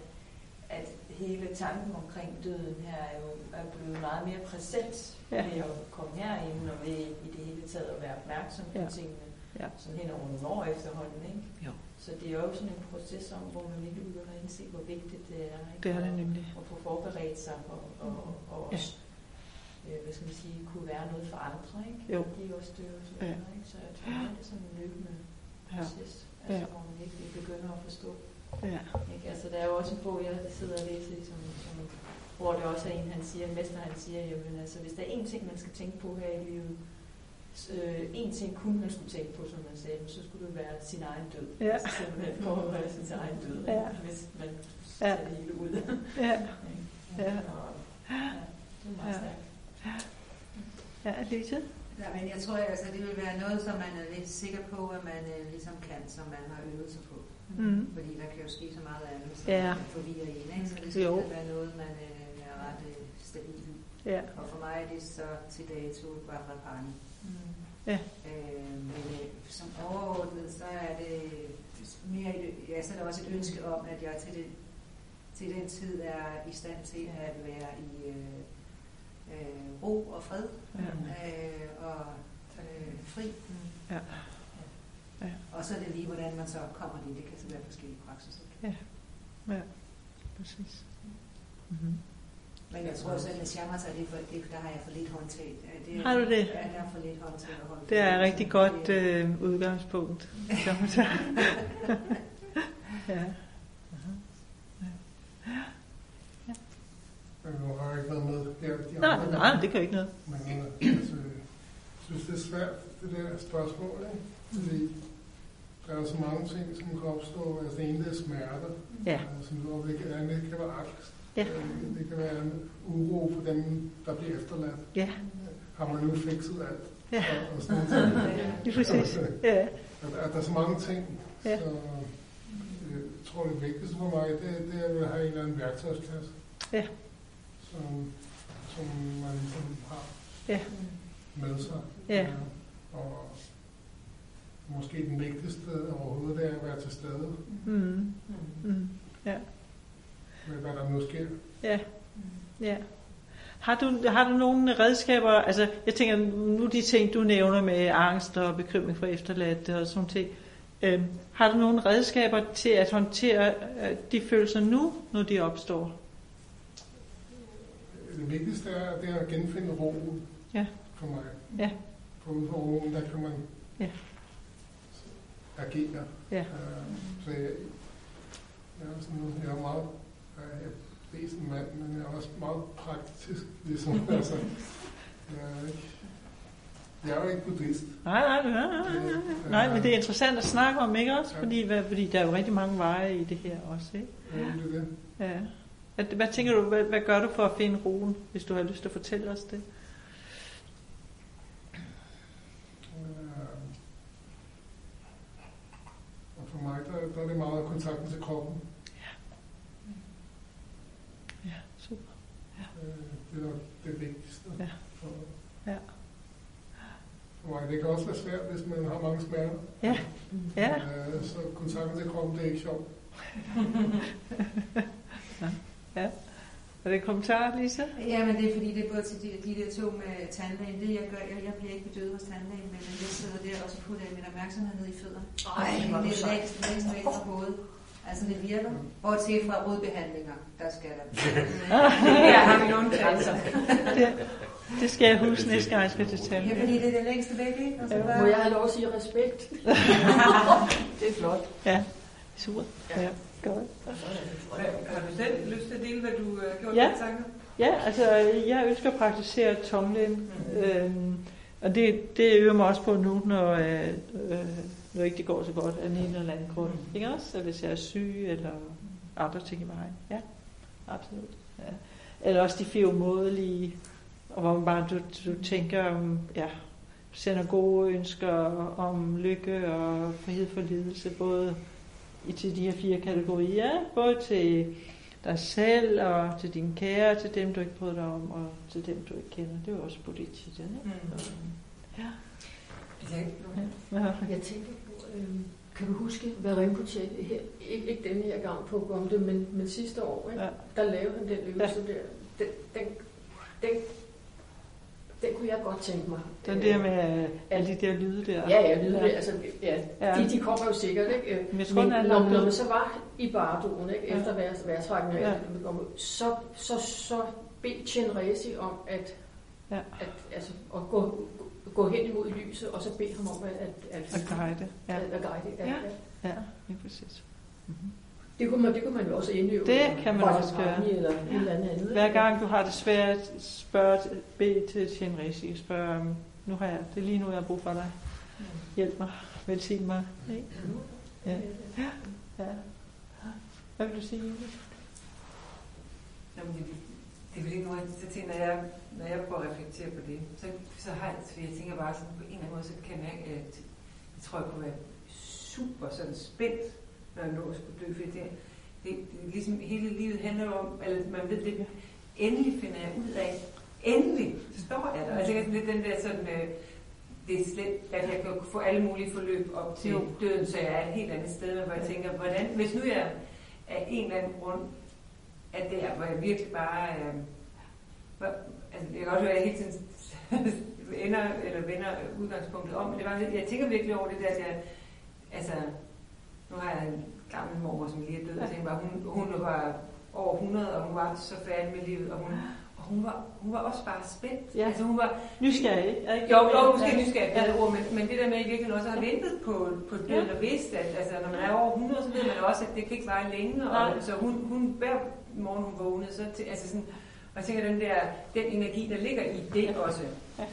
at hele tanken omkring døden her er jo er blevet meget mere præsent ja. ved at komme herind og ved i det hele taget at være opmærksom på ja. tingene ja. sådan hen over nogle år efterhånden. Ikke? Jo. Så det er jo sådan en proces om, hvor man virkelig begynder at indse, hvor vigtigt det er. Ikke? Det er det nemlig. Og få forberedt sig og, og, og ja. også øh, hvad skal man sige, kunne være noget for andre. Ikke? Jo. De er også døde og så videre. Ja. Ikke? Så jeg tror, det er sådan en løbende proces. Ja altså, ja. hvor man virkelig begynder at forstå. Ja. Ikke? Altså, der er jo også en bog, jeg sidder og læser i, som, som, hvor det også er en, han siger, en mester han siger, jamen, altså, hvis der er én ting, man skal tænke på her i livet, øh, en ting kun man skulle tænke på, som man sagde, så skulle det være sin egen død. Ja. Altså, simpelthen forberede sin egen død, ja. hvis man ja. det hele ud. ja. ja. Og, ja. Det er meget ja. stærkt. Ja. Ja, Lise? Ja, men jeg tror, altså, det vil være noget, som man er lidt sikker på, at man uh, ligesom kan, som man har øvet sig på. Mm. Fordi der kan jo ske så meget andet, som ja. man kan forvirre en. Ikke? Så det skal jo. være noget, man uh, er ret uh, stabil i. Ja. Og for mig er det så til dato Vajrapani. Mm. Ja. Øh, men uh, som overordnet, så er det mere ja, så er der også et ønske om, at jeg til, det, til den tid er i stand til at være i uh, øh, ro og fred ja. øh, og øh, fri. Ja. Ja. Og så er det lige, hvordan man så kommer det. Det kan så være forskellige praksiser. Ja, ja. præcis. Mm-hmm. Men jeg tror også, at shamas er det, for, det, der har jeg for lidt håndtag. Det er, har du det? Ja, der er for lidt håndtag. Det er et rigtig godt øh, udgangspunkt. ja. Ja. Nu har jeg ikke været med her. De nej, andre, nej, det kan ikke noget. Men altså, jeg synes, det er svært, det der spørgsmål, ikke? Fordi der er så mange ting, som kan opstå. Altså, det ene det er smerter, ja. som du det kan, det kan være angst. Ja. Det kan være en uro for dem, der bliver efterladt. Ja. Har man nu fikset alt? Ja. Og, og sådan noget. Det er præcis. Ja. At, at der er så mange ting, ja. så jeg tror, det vigtigste for mig, det, det er at have en eller anden værktøjskasse. Ja. Som, som man ligesom har ja. med sig. Ja. Og måske den vigtigste overhovedet, det er at være til stede. Mm. Mm. Ja. Med hvad der nu sker. Ja. Ja. Har du, har du nogle redskaber, altså jeg tænker nu de ting du nævner med angst og bekymring for efterladte og sådan ting, øh, har du nogle redskaber til at håndtere øh, de følelser nu, når de opstår? Det vigtigste er, det er at genfinde roen ja. for mig. Ja. For uden for roen, der kan man ja. agere. Ja. Uh, så jeg, jeg, er sådan, jeg er meget jeg er væsen mand, men jeg er også meget praktisk, ligesom. altså, jeg er ikke, jeg er jo ikke buddhist. Nej, nej, nej, nej, nej, nej, men det er interessant at snakke om, ikke også? Fordi, hvad, fordi der er jo rigtig mange veje i det her også, ikke? Ja, det er det. Ja. Hvad, hvad tænker du, hvad, hvad gør du for at finde roen, hvis du har lyst til at fortælle os det? Og for mig, der, der er det meget kontakten til kroppen. Ja. Ja, super. Ja. Det er nok det vigtigste. Ja. For, ja. For mig, det kan også være svært, hvis man har mange smerter. Ja. ja. Men, så kontakten til kroppen, det er ikke sjovt. ja. Ja. Er det en kommentar, Lisa? Ja, men det er fordi, det er både til de, de der to med tandlægen. Det jeg gør, jeg, jeg bliver ikke bedøvet hos tandlægen, men jeg sidder der og så putter jeg min opmærksomhed ned i fødderne. Ej, hvor det er længst, længst væk fra hovedet. Altså det virker. Bortset fra rodbehandlinger, der skal der. ja, har vi nogle chancer. det, det skal jeg huske næste gang, jeg skal til tandlægen. Ja, fordi det er det længste væk, ikke? Og så ja. bare... Må jeg have lov at sige respekt? det er flot. Ja, super. Ja. ja. Godt. Har du selv lyst til at dele, hvad du har gjort ja. tanker? Ja, altså jeg ønsker at praktisere tonglen, mm. øhm, og det, det øver mig også på nu, når, øh, når ikke det går så godt af en eller anden grund. Mm. Ikke også? Så hvis jeg er syg, eller andre ting i vejen. Ja, absolut. Ja. Eller også de fire umådelige, og hvor man bare du, du tænker om, ja, sender gode ønsker om lykke og frihed for lidelse, både til de her fire kategorier, både til dig selv, og til dine kære, til dem, du ikke bryder dig om, og til dem, du ikke kender. Det er jo også politisk, ikke? Mm. Ja. ja. Jeg tænker på, øh, kan du huske, hvad Rinpoche, her, ikke, ikke denne her gang på om det, men, men sidste år, ikke? Ja. der lavede han den øvelse ja. der. Den, den, den, den kunne jeg godt tænke mig. Den der med alle de der lyde der. Ja, ja, lyde der. Altså, ja, ja. De, de kommer jo sikkert, ikke? Men, tror, Men når, når man så var i bardoen, ikke? efter ja. værtrækken, ja. så, så, så bed Chenresi om at, ja. at, altså, at gå, gå hen imod lyset, og så bede ham om at, at, at, at guide. Ja. At, at guide. Ja, ja. ja. ja præcis. Mm-hmm. Det kunne, man, det kunne man jo også indøve. Det kan man også gøre. Eller ja. eller andet. Hver gang du har det svært, spørg, bed til Shinresi. Spørg, nu har jeg, det er lige nu, jeg har brug for dig. Hjælp mig, velsign mig. Ikke? Ja. Ja. ja. Hvad vil du sige, Julie? Jamen, det, det er ikke noget, jeg tænker, når jeg, når jeg prøver at reflektere på det, så, så har jeg, så jeg tænker bare sådan, på en eller anden måde, så kan jeg at jeg tror, jeg kunne være super sådan spændt når jeg når skulle dø, fordi det, det, det, ligesom hele livet handler om, eller man ved det, endelig finder jeg ud af, endelig står jeg der. Altså det den der sådan, øh, det er slet, at jeg kan få alle mulige forløb op til jo. døden, så jeg er et helt andet sted, hvor jeg tænker, hvordan, hvis nu jeg af en eller anden grund er der, hvor jeg virkelig bare, øh, hvor, altså jeg kan godt høre, at jeg hele tiden ender, eller vender udgangspunktet om, men det var, jeg tænker virkelig over det der, at jeg, altså, nu har jeg en gammel mor, som lige er død, og tænker bare, hun, hun var over 100, og hun var så færdig med livet, og hun, og hun, var, hun var også bare spændt. Ja. Altså, hun var, nysgerrig, ikke? Jo, jo måske nysgerrig, ja. ord, men, men det der med, at I virkelig også har ventet på, på døden, ja. og vidst, at altså, når man er over 100, så ved man også, at det kan ikke vare længe, og, så hun, hun hver morgen hun vågnede, så til, altså sådan, og jeg tænker, den der, den energi, der ligger i det ja. også, ja.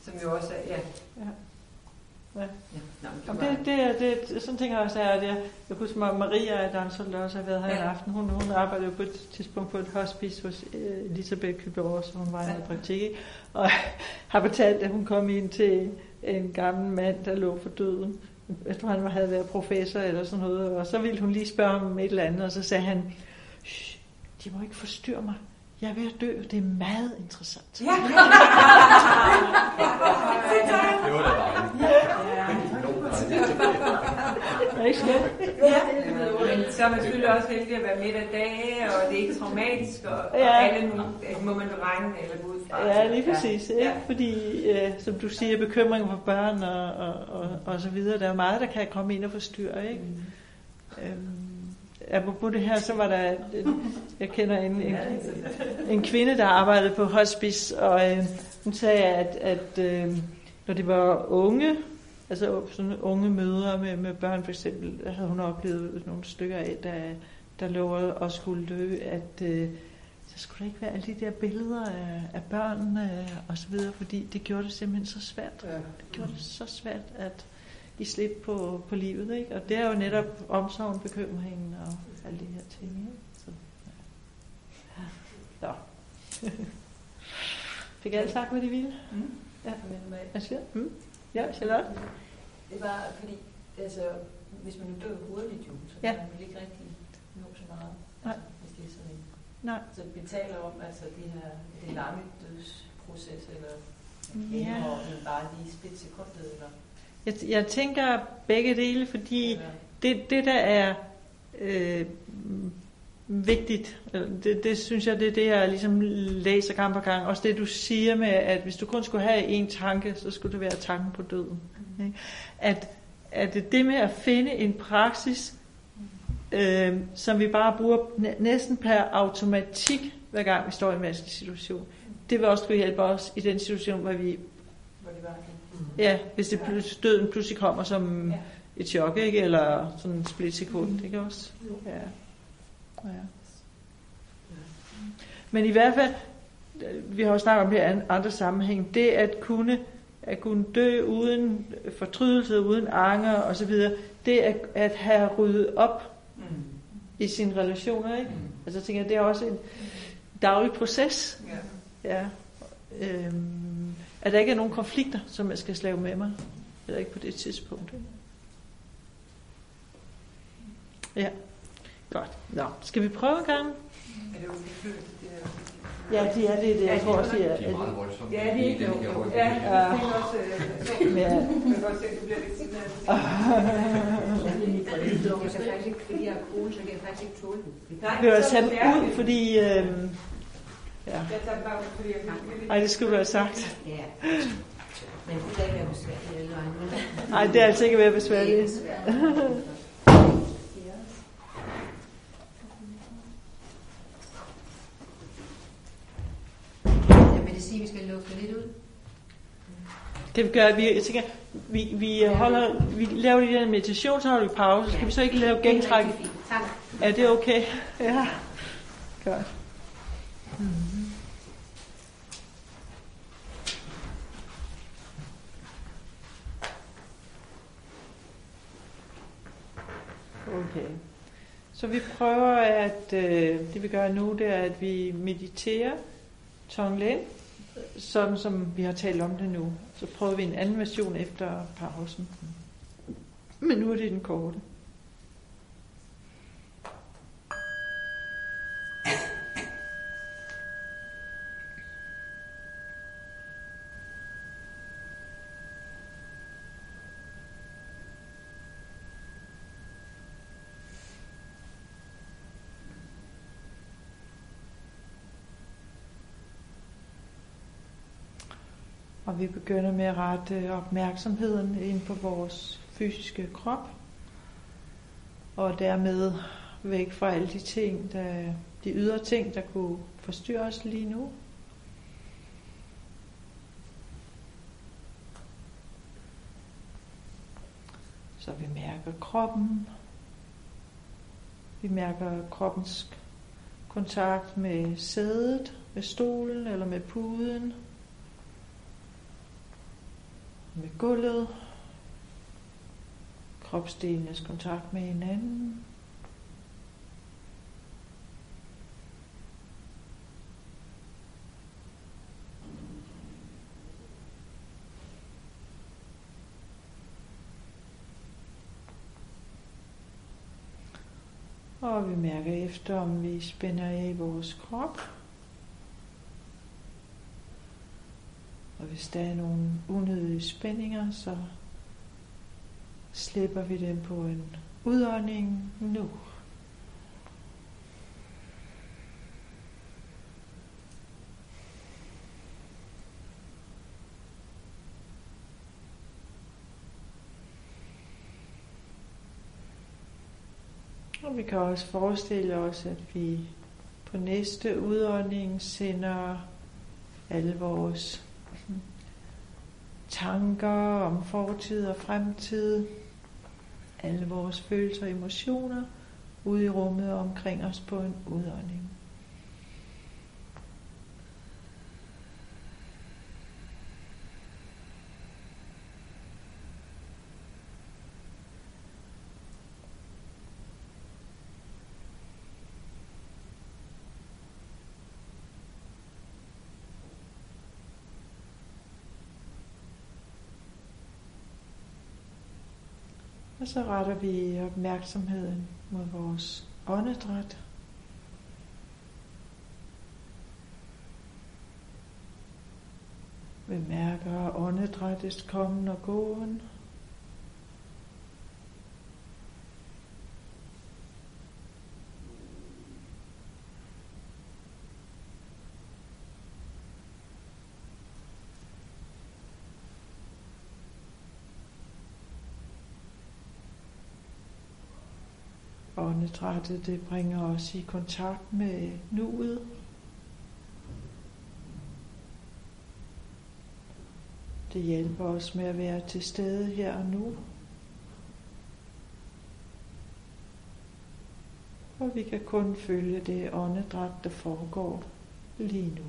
som jo også er, ja. ja. Ja. Ja. Nå, det, det, det, det, sådan tænker jeg også, at jeg, jeg husker mig, Maria Dansel, der også har været her ja. i aften, hun, hun arbejdede på et tidspunkt på et hospice hos uh, Elisabeth Kybjørg, så hun var ja. i praktik, og har fortalt, at hun kom ind til en gammel mand, der lå for døden. Jeg tror, han havde været professor eller sådan noget, og så ville hun lige spørge ham om et eller andet, og så sagde han, de må ikke forstyrre mig. Jeg er ved at dø. Det er meget interessant. Ja. det var da dejligt. Ja. Ikke? Ja. Men så er man selvfølgelig også heldig at være midt af dage, og det er ikke traumatisk, og, ja. og alle nu, må man regne eller gå ud fra. Ja, lige præcis. Ja. Ikke? Fordi, øh, som du siger, bekymring for børn og, og, og, og så videre, der er meget, der kan komme ind og forstyrre. Ikke? Mm. Øhm, apropos det her, så var der, jeg kender en, en, en kvinde, der arbejdede på hospice, og øh, hun sagde, at, at øh, når det var unge, altså sådan unge mødre med, med børn for eksempel, havde hun oplevet nogle stykker af, der, der lå og skulle dø, at øh, så skulle der ikke være alle de der billeder af, af børn øh, og så videre, fordi det gjorde det simpelthen så svært. Det gjorde det så svært, at give slip på, på livet. Ikke? Og det er jo netop omsorgen, bekymringen og alle de her ting. Ikke? Så, ja. Så. Fik alle sagt, hvad de ville? Mm. Ja. Hvad mm. Ja, Charlotte? Det var fordi, altså, hvis man nu dør hurtigt jo, så ja. kan man ikke rigtig nå så meget. Nej. Altså, hvis det er sådan en. Nej. Så vi taler om altså det her, det lange dødsproces, eller ja. eller bare lige split sekundet, eller jeg, jeg tænker begge dele, fordi det, det der er øh, vigtigt, det, det synes jeg, det er det, jeg ligesom læser gang på gang. Også det, du siger med, at hvis du kun skulle have en tanke, så skulle det være tanken på døden. Ikke? At, at det med at finde en praksis, øh, som vi bare bruger næsten per automatik, hver gang vi står i en vanskelig situation, det vil også kunne hjælpe os i den situation, hvor vi Ja, hvis det plus, døden pludselig kommer som ja. et chok, ikke? Eller sådan en split sekund, mm. ikke også? Ja. ja. Men i hvert fald, vi har jo snakket om det i andre sammenhæng, det at kunne, at kunne dø uden fortrydelse, uden anger osv., det at, at have ryddet op mm. i sine relationer, ikke? Mm. Altså jeg tænker, det er også en daglig proces. Ja. ja. Øhm, at der ikke er nogen konflikter, som jeg skal slave med mig. Eller ikke på det tidspunkt. Ja, godt. Nå, skal vi prøve en gang? Er det okay? Ja, de er det, det jeg tror også, de er. De er meget voldsomme. Ja, de er ikke Ja, jeg tænker også, øh, ja. jeg kan godt se, at du bliver lidt sindet Jeg kan faktisk ikke, fordi jeg er cool, så kan jeg vil jeg tage den ud, fordi... Øh, Ja. Ej, det skulle du have sagt. Ja. Men det er ikke være besværligt. Nej, det er altså ikke være besværligt. Det sige, at vi skal lufte lidt ud? Kan vi gøre, vi, jeg tænker, vi, vi, holder, vi laver lige den meditation, så holder vi pause. Skal vi så ikke lave gentræk? Er det okay? Ja. Godt. Mm. Okay. Så vi prøver at, øh, det vi gør nu, det er, at vi mediterer Tonglen, sådan som vi har talt om det nu. Så prøver vi en anden version efter pausen. Men nu er det den korte. Og vi begynder med at rette opmærksomheden ind på vores fysiske krop. Og dermed væk fra alle de ting, der, de ydre ting, der kunne forstyrre os lige nu. Så vi mærker kroppen. Vi mærker kroppens kontakt med sædet, med stolen eller med puden, med gulvet, kropsdelenes kontakt med hinanden. Og vi mærker efter, om vi spænder af i vores krop. Og hvis der er nogle unødige spændinger, så slipper vi dem på en udånding nu. Og vi kan også forestille os, at vi på næste udånding sender alle vores tanker om fortid og fremtid, alle vores følelser og emotioner ud i rummet omkring os på en udånding. Og så retter vi opmærksomheden mod vores åndedræt. Vi mærker åndedrættets kommen og gåen. Åndedrættet det bringer os i kontakt med nuet. Det hjælper os med at være til stede her og nu. Og vi kan kun følge det åndedræt, der foregår lige nu.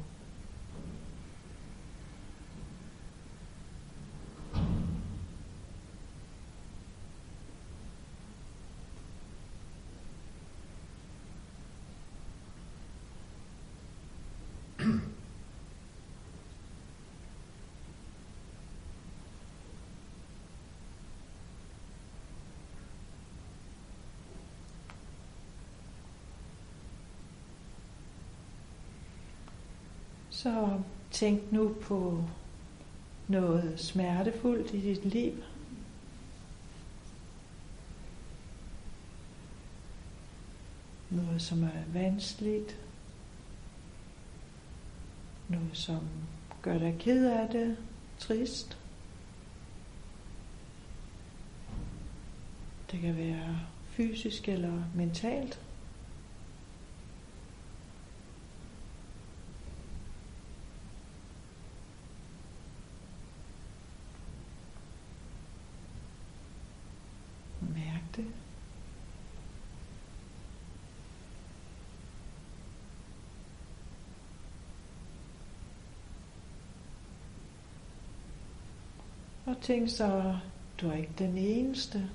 Så tænk nu på noget smertefuldt i dit liv. Noget, som er vanskeligt. Noget, som gør dig ked af det, trist. Det kan være fysisk eller mentalt. Og tænk så, du er ikke den eneste,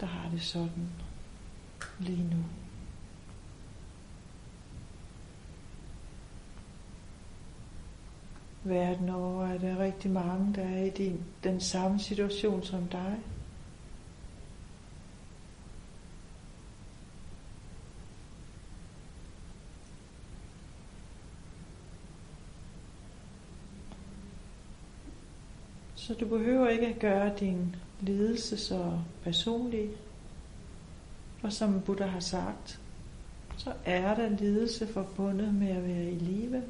der har det sådan lige nu. Verden over er der rigtig mange, der er i din, den samme situation som dig. Så du behøver ikke at gøre din lidelse så personlig. For som Buddha har sagt, så er der lidelse forbundet med at være i live.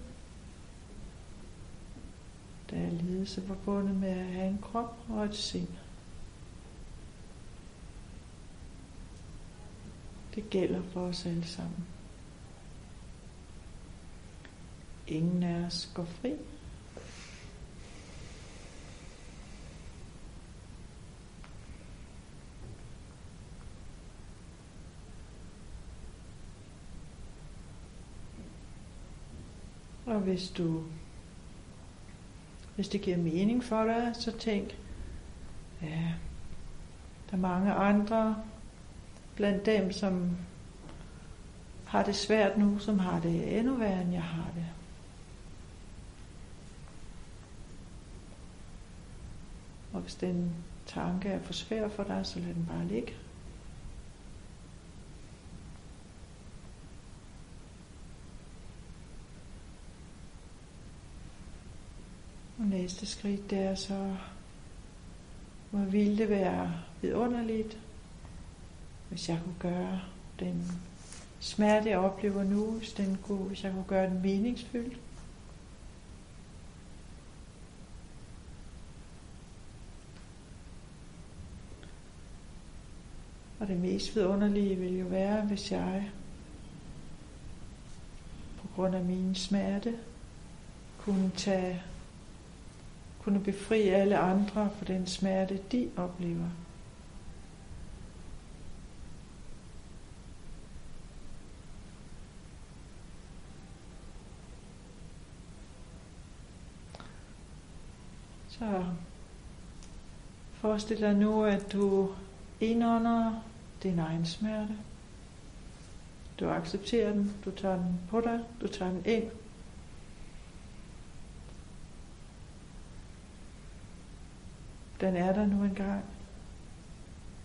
Der er lidelse forbundet med at have en krop og et sind. Det gælder for os alle sammen. Ingen af os går fri. Og hvis du hvis det giver mening for dig, så tænk, ja, der er mange andre blandt dem, som har det svært nu, som har det endnu værre, end jeg har det. Og hvis den tanke er for svær for dig, så lad den bare ligge. Næste skridt, det er så, hvor ville det være vidunderligt, hvis jeg kunne gøre den smerte, jeg oplever nu, hvis, den kunne, hvis jeg kunne gøre den meningsfyldt. Og det mest vidunderlige vil jo være, hvis jeg på grund af min smerte kunne tage kunne befri alle andre for den smerte, de oplever. Så forestil dig nu, at du indånder din egen smerte. Du accepterer den, du tager den på dig, du tager den ind. Den er der nu engang.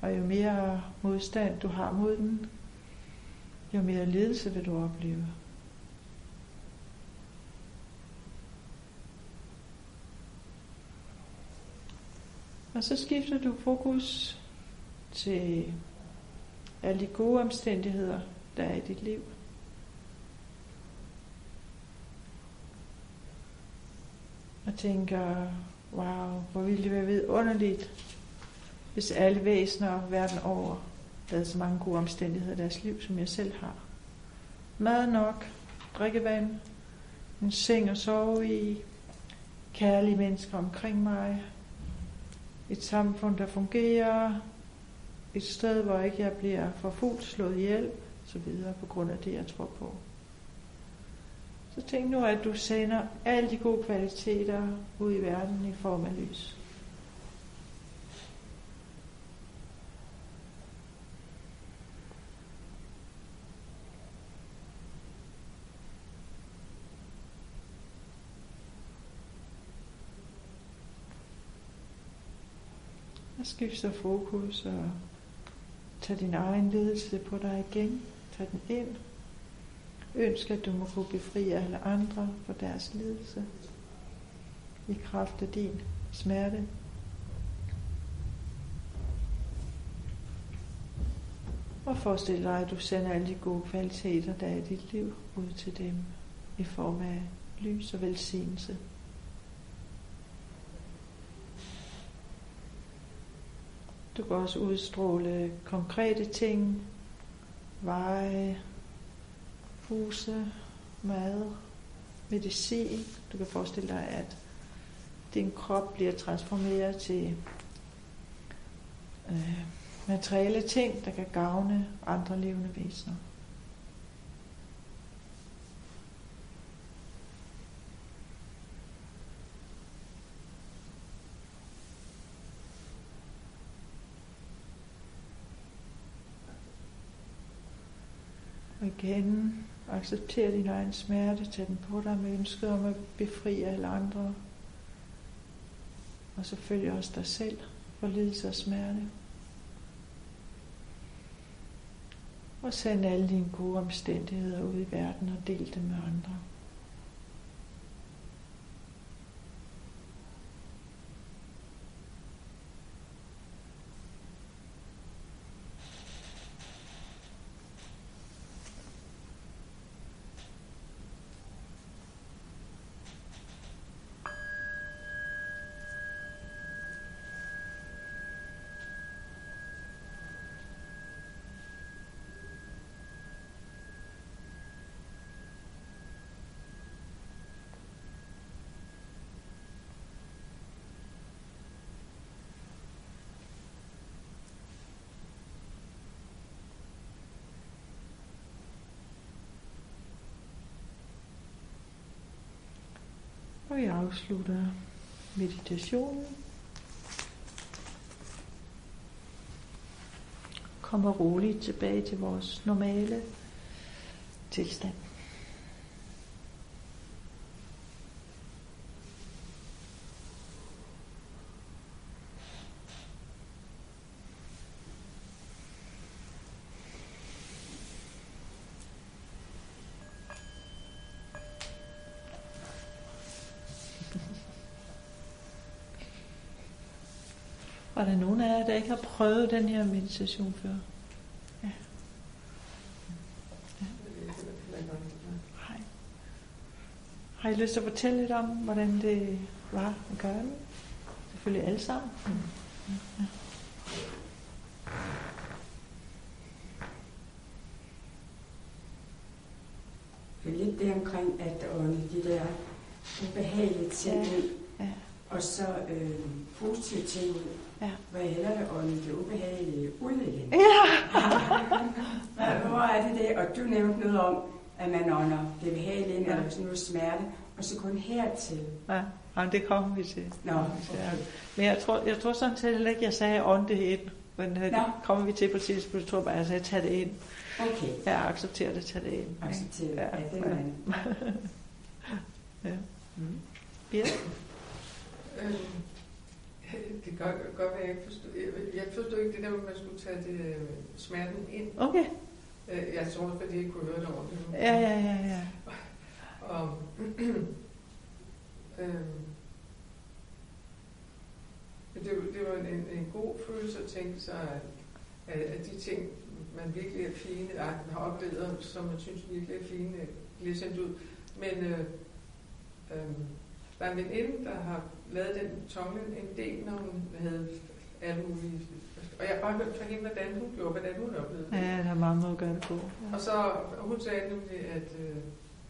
Og jo mere modstand du har mod den, jo mere lidelse vil du opleve. Og så skifter du fokus til alle de gode omstændigheder, der er i dit liv. Og tænker, wow, hvor ville det være vidunderligt, hvis alle væsener verden over havde så mange gode omstændigheder i deres liv, som jeg selv har. Mad nok, drikkevand, en seng at sove i, kærlige mennesker omkring mig, et samfund, der fungerer, et sted, hvor ikke jeg bliver forfulgt, slået ihjel, så videre, på grund af det, jeg tror på. Så tænk nu, at du sender alle de gode kvaliteter ud i verden i form af lys. Og skift så fokus og tag din egen ledelse på dig igen. Tag den ind. Ønsk, at du må kunne befri alle andre for deres lidelse i kraft af din smerte. Og forestil dig, at du sender alle de gode kvaliteter, der er i dit liv, ud til dem i form af lys og velsignelse. Du kan også udstråle konkrete ting, veje, huse, mad, medicin. Du kan forestille dig, at din krop bliver transformeret til øh, materielle ting, der kan gavne andre levende væsener. Og igen, accepter din egen smerte, tag den på dig med ønsket om at befri alle andre. Og selvfølgelig også dig selv for lidelse og smerte. Og send alle dine gode omstændigheder ud i verden og del dem med andre. Og jeg afslutter meditationen. Kommer roligt tilbage til vores normale tilstand. Var der nogen af jer, der ikke har prøvet den her meditation før? Ja. ja. Hej. Har I lyst til at fortælle lidt om, hvordan det var at gøre det? Selvfølgelig alle sammen. Ja. Det er lidt det omkring, at ånde de der ubehagelige ting ja. Ja. og så øh, positive ting ud. Ja. Hvor jeg hellere ånde det ubehagelige ud igen. Ja. Hvor er det det? Og du nævnte noget om, at man ånder det behagelige ind, ja. eller sådan noget smerte, og så kun hertil. Ja, Jamen, det kommer vi til. Nå, okay. Men jeg tror, jeg tror sådan set heller ikke, jeg sagde ånd det ind. Men øh, det Nå. kommer vi til på tidspunkt. Jeg tror bare, jeg sagde, tag det ind. Okay. Jeg accepterer det, tag det ind. Accepterer det, Ja, ja, det er man. ja. Mm. Birte? Øhm, det kan godt, være, jeg ikke forstod, jeg, jeg forstod ikke det der, med, at man skulle tage det, øh, smerten ind. Okay. Øh, Jeg tror, fordi jeg ikke kunne høre det ordentligt. Ja, ja, ja, ja. Og, men det, var- det var en, en, god følelse at tænke sig, at, at, at de ting, man virkelig er fine, at man har oplevet, som man synes virkelig er fine, bliver sendt ud. Men øh, øh, der er en veninde, der har lavet den tongle en del, når hun havde alle mulige... Og jeg har bare hørt fra hende, hvordan hun gjorde, hvordan hun oplevede det. Ja, der er mange måder at gøre det på. Ja. Og så og hun sagde nemlig, at, øh,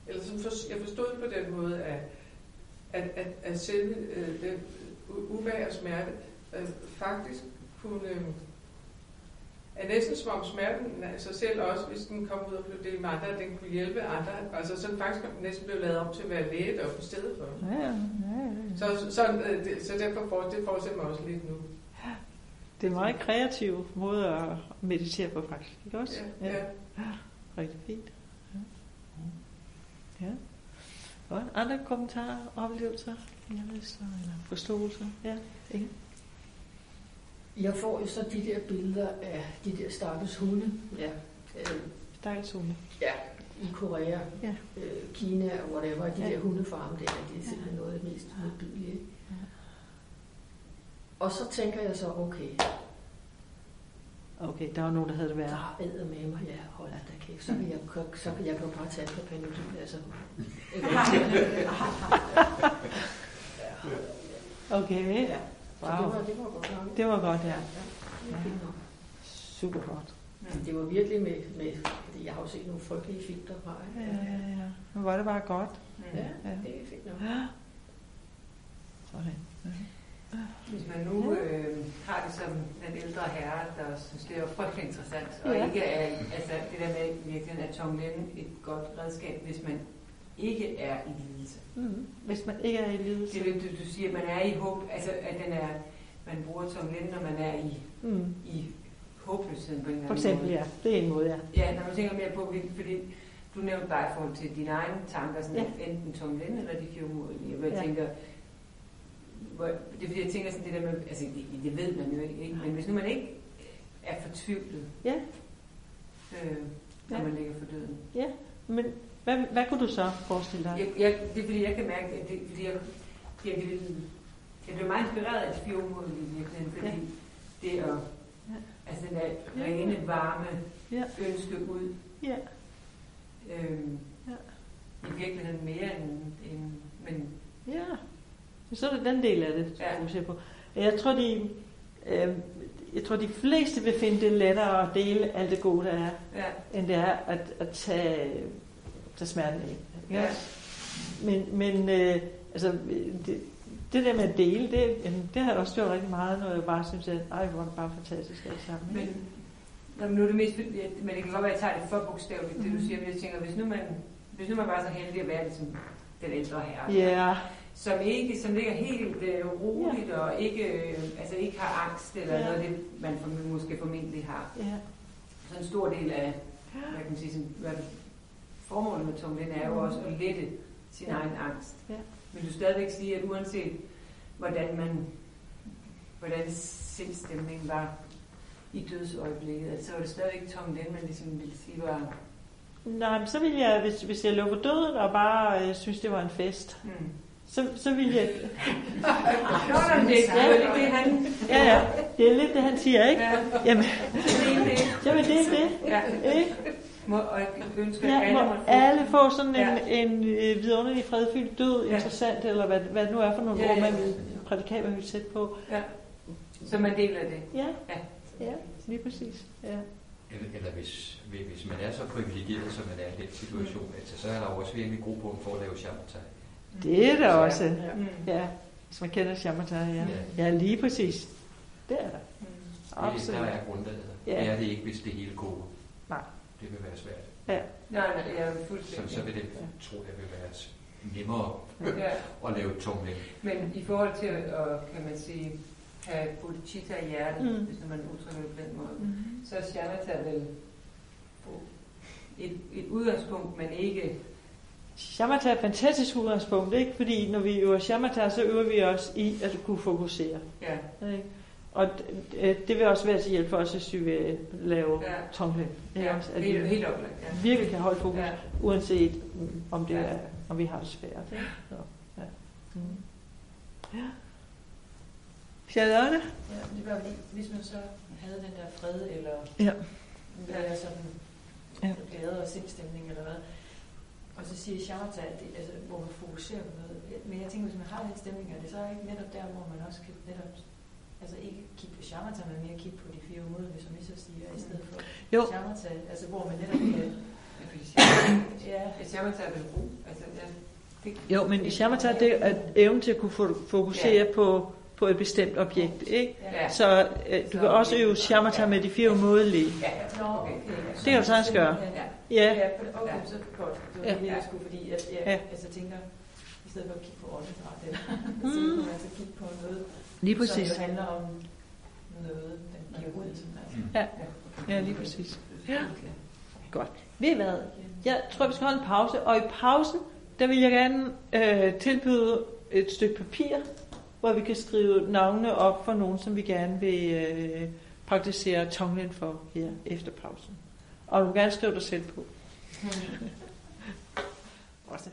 eller sådan for, jeg forstod det på den måde, at, at, at, at selve øh, den ubehag og smerte øh, faktisk kunne, øh, er næsten som om smerten sig selv også, hvis den kom ud og blev delt med andre, at den kunne hjælpe andre. Altså så den faktisk næsten blev lavet om til at være læge op i stedet for. Ja, ja, ja. Så, så, øh, det, så derfor får, det fortsætter mig også lidt nu. Det er en meget kreativ måde at meditere på, faktisk. Ikke også? Ja, ja. Rigtig fint. Ja. ja. Godt. Andre kommentarer, oplevelser, indlæsser eller forståelser? Ja, ikke? Jeg får jo så de der billeder af de der stakkels hunde. Ja. Øh, Stejlshunde. ja, i Korea, Ja. øh, Kina og whatever. De Ja. der hundefarme der, det er simpelthen noget af det mest modbydelige. Og så tænker jeg så, okay, Okay, der var nogen, der havde det værre. der æder med mig, ja, hold da kæft, så kan jeg, så kan jeg jo bare tage par panodil, altså. Okay. Ja. Wow. det var, det var godt nok. Det var godt, ja. Ja. Super godt. Men det var virkelig med, med, fordi jeg har jo set nogle frygtelige film derfra. Ja, ikke? ja, ja. Men var det bare godt. Ja, Ja. det er fint nok. Ja. Sådan. Hvis man nu øh, har det som den ældre herre, der synes, det er frygtelig interessant, og Ja. ikke er, altså det der med virkelig at tonglen et godt redskab, hvis man ikke er i lidelse. Mm. Hvis man ikke er i lidelse. Det er det, du, du siger, at man er i håb, altså at den er, man bruger tonglen, når man er i, Mm. i håbløsheden på en eller For eksempel, måde. ja. Det er en måde, ja. Ja, når man tænker mere på, fordi du nævnte bare i forhold til dine egne tanker, sådan Ja. enten tonglen eller de fire umådelige, jeg Ja. tænker, hvor, det er fordi, jeg tænker sådan det der med, altså det, det ved man jo ikke, men hvis nu man ikke er fortvivlet, Ja. øh, når Ja. man ligger for døden. Ja. Men hvad, hvad kunne du så forestille dig? Jeg, jeg, det er fordi, jeg kan mærke, at det, fordi jeg, jeg, det, jeg blev meget inspireret af de fire umådelige i virkeligheden, fordi Ja. det at, Ja. altså den der rene, varme Ja. ønske ud, Ja. øhm, Ja. i virkeligheden mere end, end men Ja. Så er det den del af det, Ja. ja. du ser på. Jeg tror, de, øh, jeg tror, de fleste vil finde det lettere at dele alt det gode, der er, ja, end det er at, at tage, tage smerten ind. Ja. Men, men øh, altså, det, det der med at dele, det, jamen, det har jeg også gjort rigtig meget, når jeg bare synes, at ej, hvor er det bare fantastisk alt sammen. men, ikke? nå, men nu er det mest, men det kan godt være, at jeg tager det for bogstaveligt, det du Mhm. siger, men jeg tænker, hvis nu man, hvis nu man var så heldig at være ligesom den ældre herre, Ja, som ikke som ligger helt øh, roligt ja. og ikke øh, altså ikke har angst eller ja. noget det man for, måske formentlig har. Ja. Så en stor del af hvad kan man sige, sådan, hvad, formålet med tunglen er jo mm. også at lette sin ja. egen angst. Ja. Men du stadigvæk sige, at uanset hvordan man hvordan sindstemningen var i dødsøjeblikket, at så var det stadigvæk tunglen, man ligesom ville sige var Nej, men så ville jeg, hvis, hvis jeg på døden og bare øh, synes, det var en fest, mm. Så, så ville jeg... Nå, det, det er det, han... Ja, ja, det er lidt det, han siger, ikke? Ja. Jamen, jamen det er det, ja. ikke? Må, og ønsker, ja, må alle få sådan en, ja. en, en øh, vidunderlig fredfyldt død, ja. interessant, eller hvad, hvad det nu er for nogle ja, ord, man vil, prædikater vil sætte på. Ja. Så man deler det? Ja, ja. ja lige præcis. Ja. Eller, eller hvis, hvis man er så privilegeret, som man er i den situation, mm. altså, så er der også virkelig god på for at lave shamatag. Det er der også. Ja. ja. Hvis man kender shamatag, ja. ja. Ja, lige præcis. Det er der. Mm. Absolut. Det, der er grundlaget. Ja. Det er det ikke, hvis det hele går. Nej. Det vil være svært. Ja. Nej, nej, jeg er fuldstændig. Så, så vil det, ja. tror jeg, vil være nemmere ja. at lave tungling. Men i forhold til at, kan man sige, have bodhicitta i hjertet, mm. hvis man udtrykker det på den måde, mm. så er shamatha vel et, et udgangspunkt, men ikke... Shamatha er et fantastisk udgangspunkt, ikke? Fordi når vi øver shamatha, så øver vi os i at kunne fokusere. Ja. Ikke? Og det, det vil også være til hjælp for os, hvis vi vil lave ja. tonglen. Ja, også, at helt, vi helt oplagt, ja. virkelig kan holde fokus, ja. uanset om, det ja. er, om vi har det svært. Ja. Så, ja. Mm. ja. Charlotte? Ja, det var hvis man så havde den der fred, eller ja. er sådan ja. glæde og sindstemning, eller hvad, og så siger Shamatha, at det, altså, hvor man fokuserer på noget. Men jeg tænker, hvis man har den stemning, er det så ikke netop der, hvor man også kan netop Altså ikke kigge på shamatha, men mere kigge på de fire måder, som I så siger, i stedet for jo. shamatha, altså hvor man netop kan... Ja, shamatha er vel ro. Altså, ja. Jo, men i shamatha det er evnen til at kunne fokusere ja. på på et bestemt objekt. Ikke? Ja. Så øh, du kan også øve shamatha med de fire umådelige. Ja, ja. Okay. Det kan du sagtens gøre. Ja. Ja, okay, så godt. Det var det, jeg skulle, fordi jeg, jeg, ja. altså, tænker, i stedet for at kigge på åndedræt, eller mm. så kan man altså kigge på noget, lige præcis. som jo handler om noget, den giver ud. Som altså. Ja. ja, lige præcis. Ja. Godt. Ved I hvad? Jeg tror, vi skal holde en pause, og i pausen, der vil jeg gerne øh, tilbyde et stykke papir, hvor vi kan skrive navnene op for nogen, som vi gerne vil øh, praktisere tonglen for her efter pausen. Og du må gerne skrive dig selv på. Også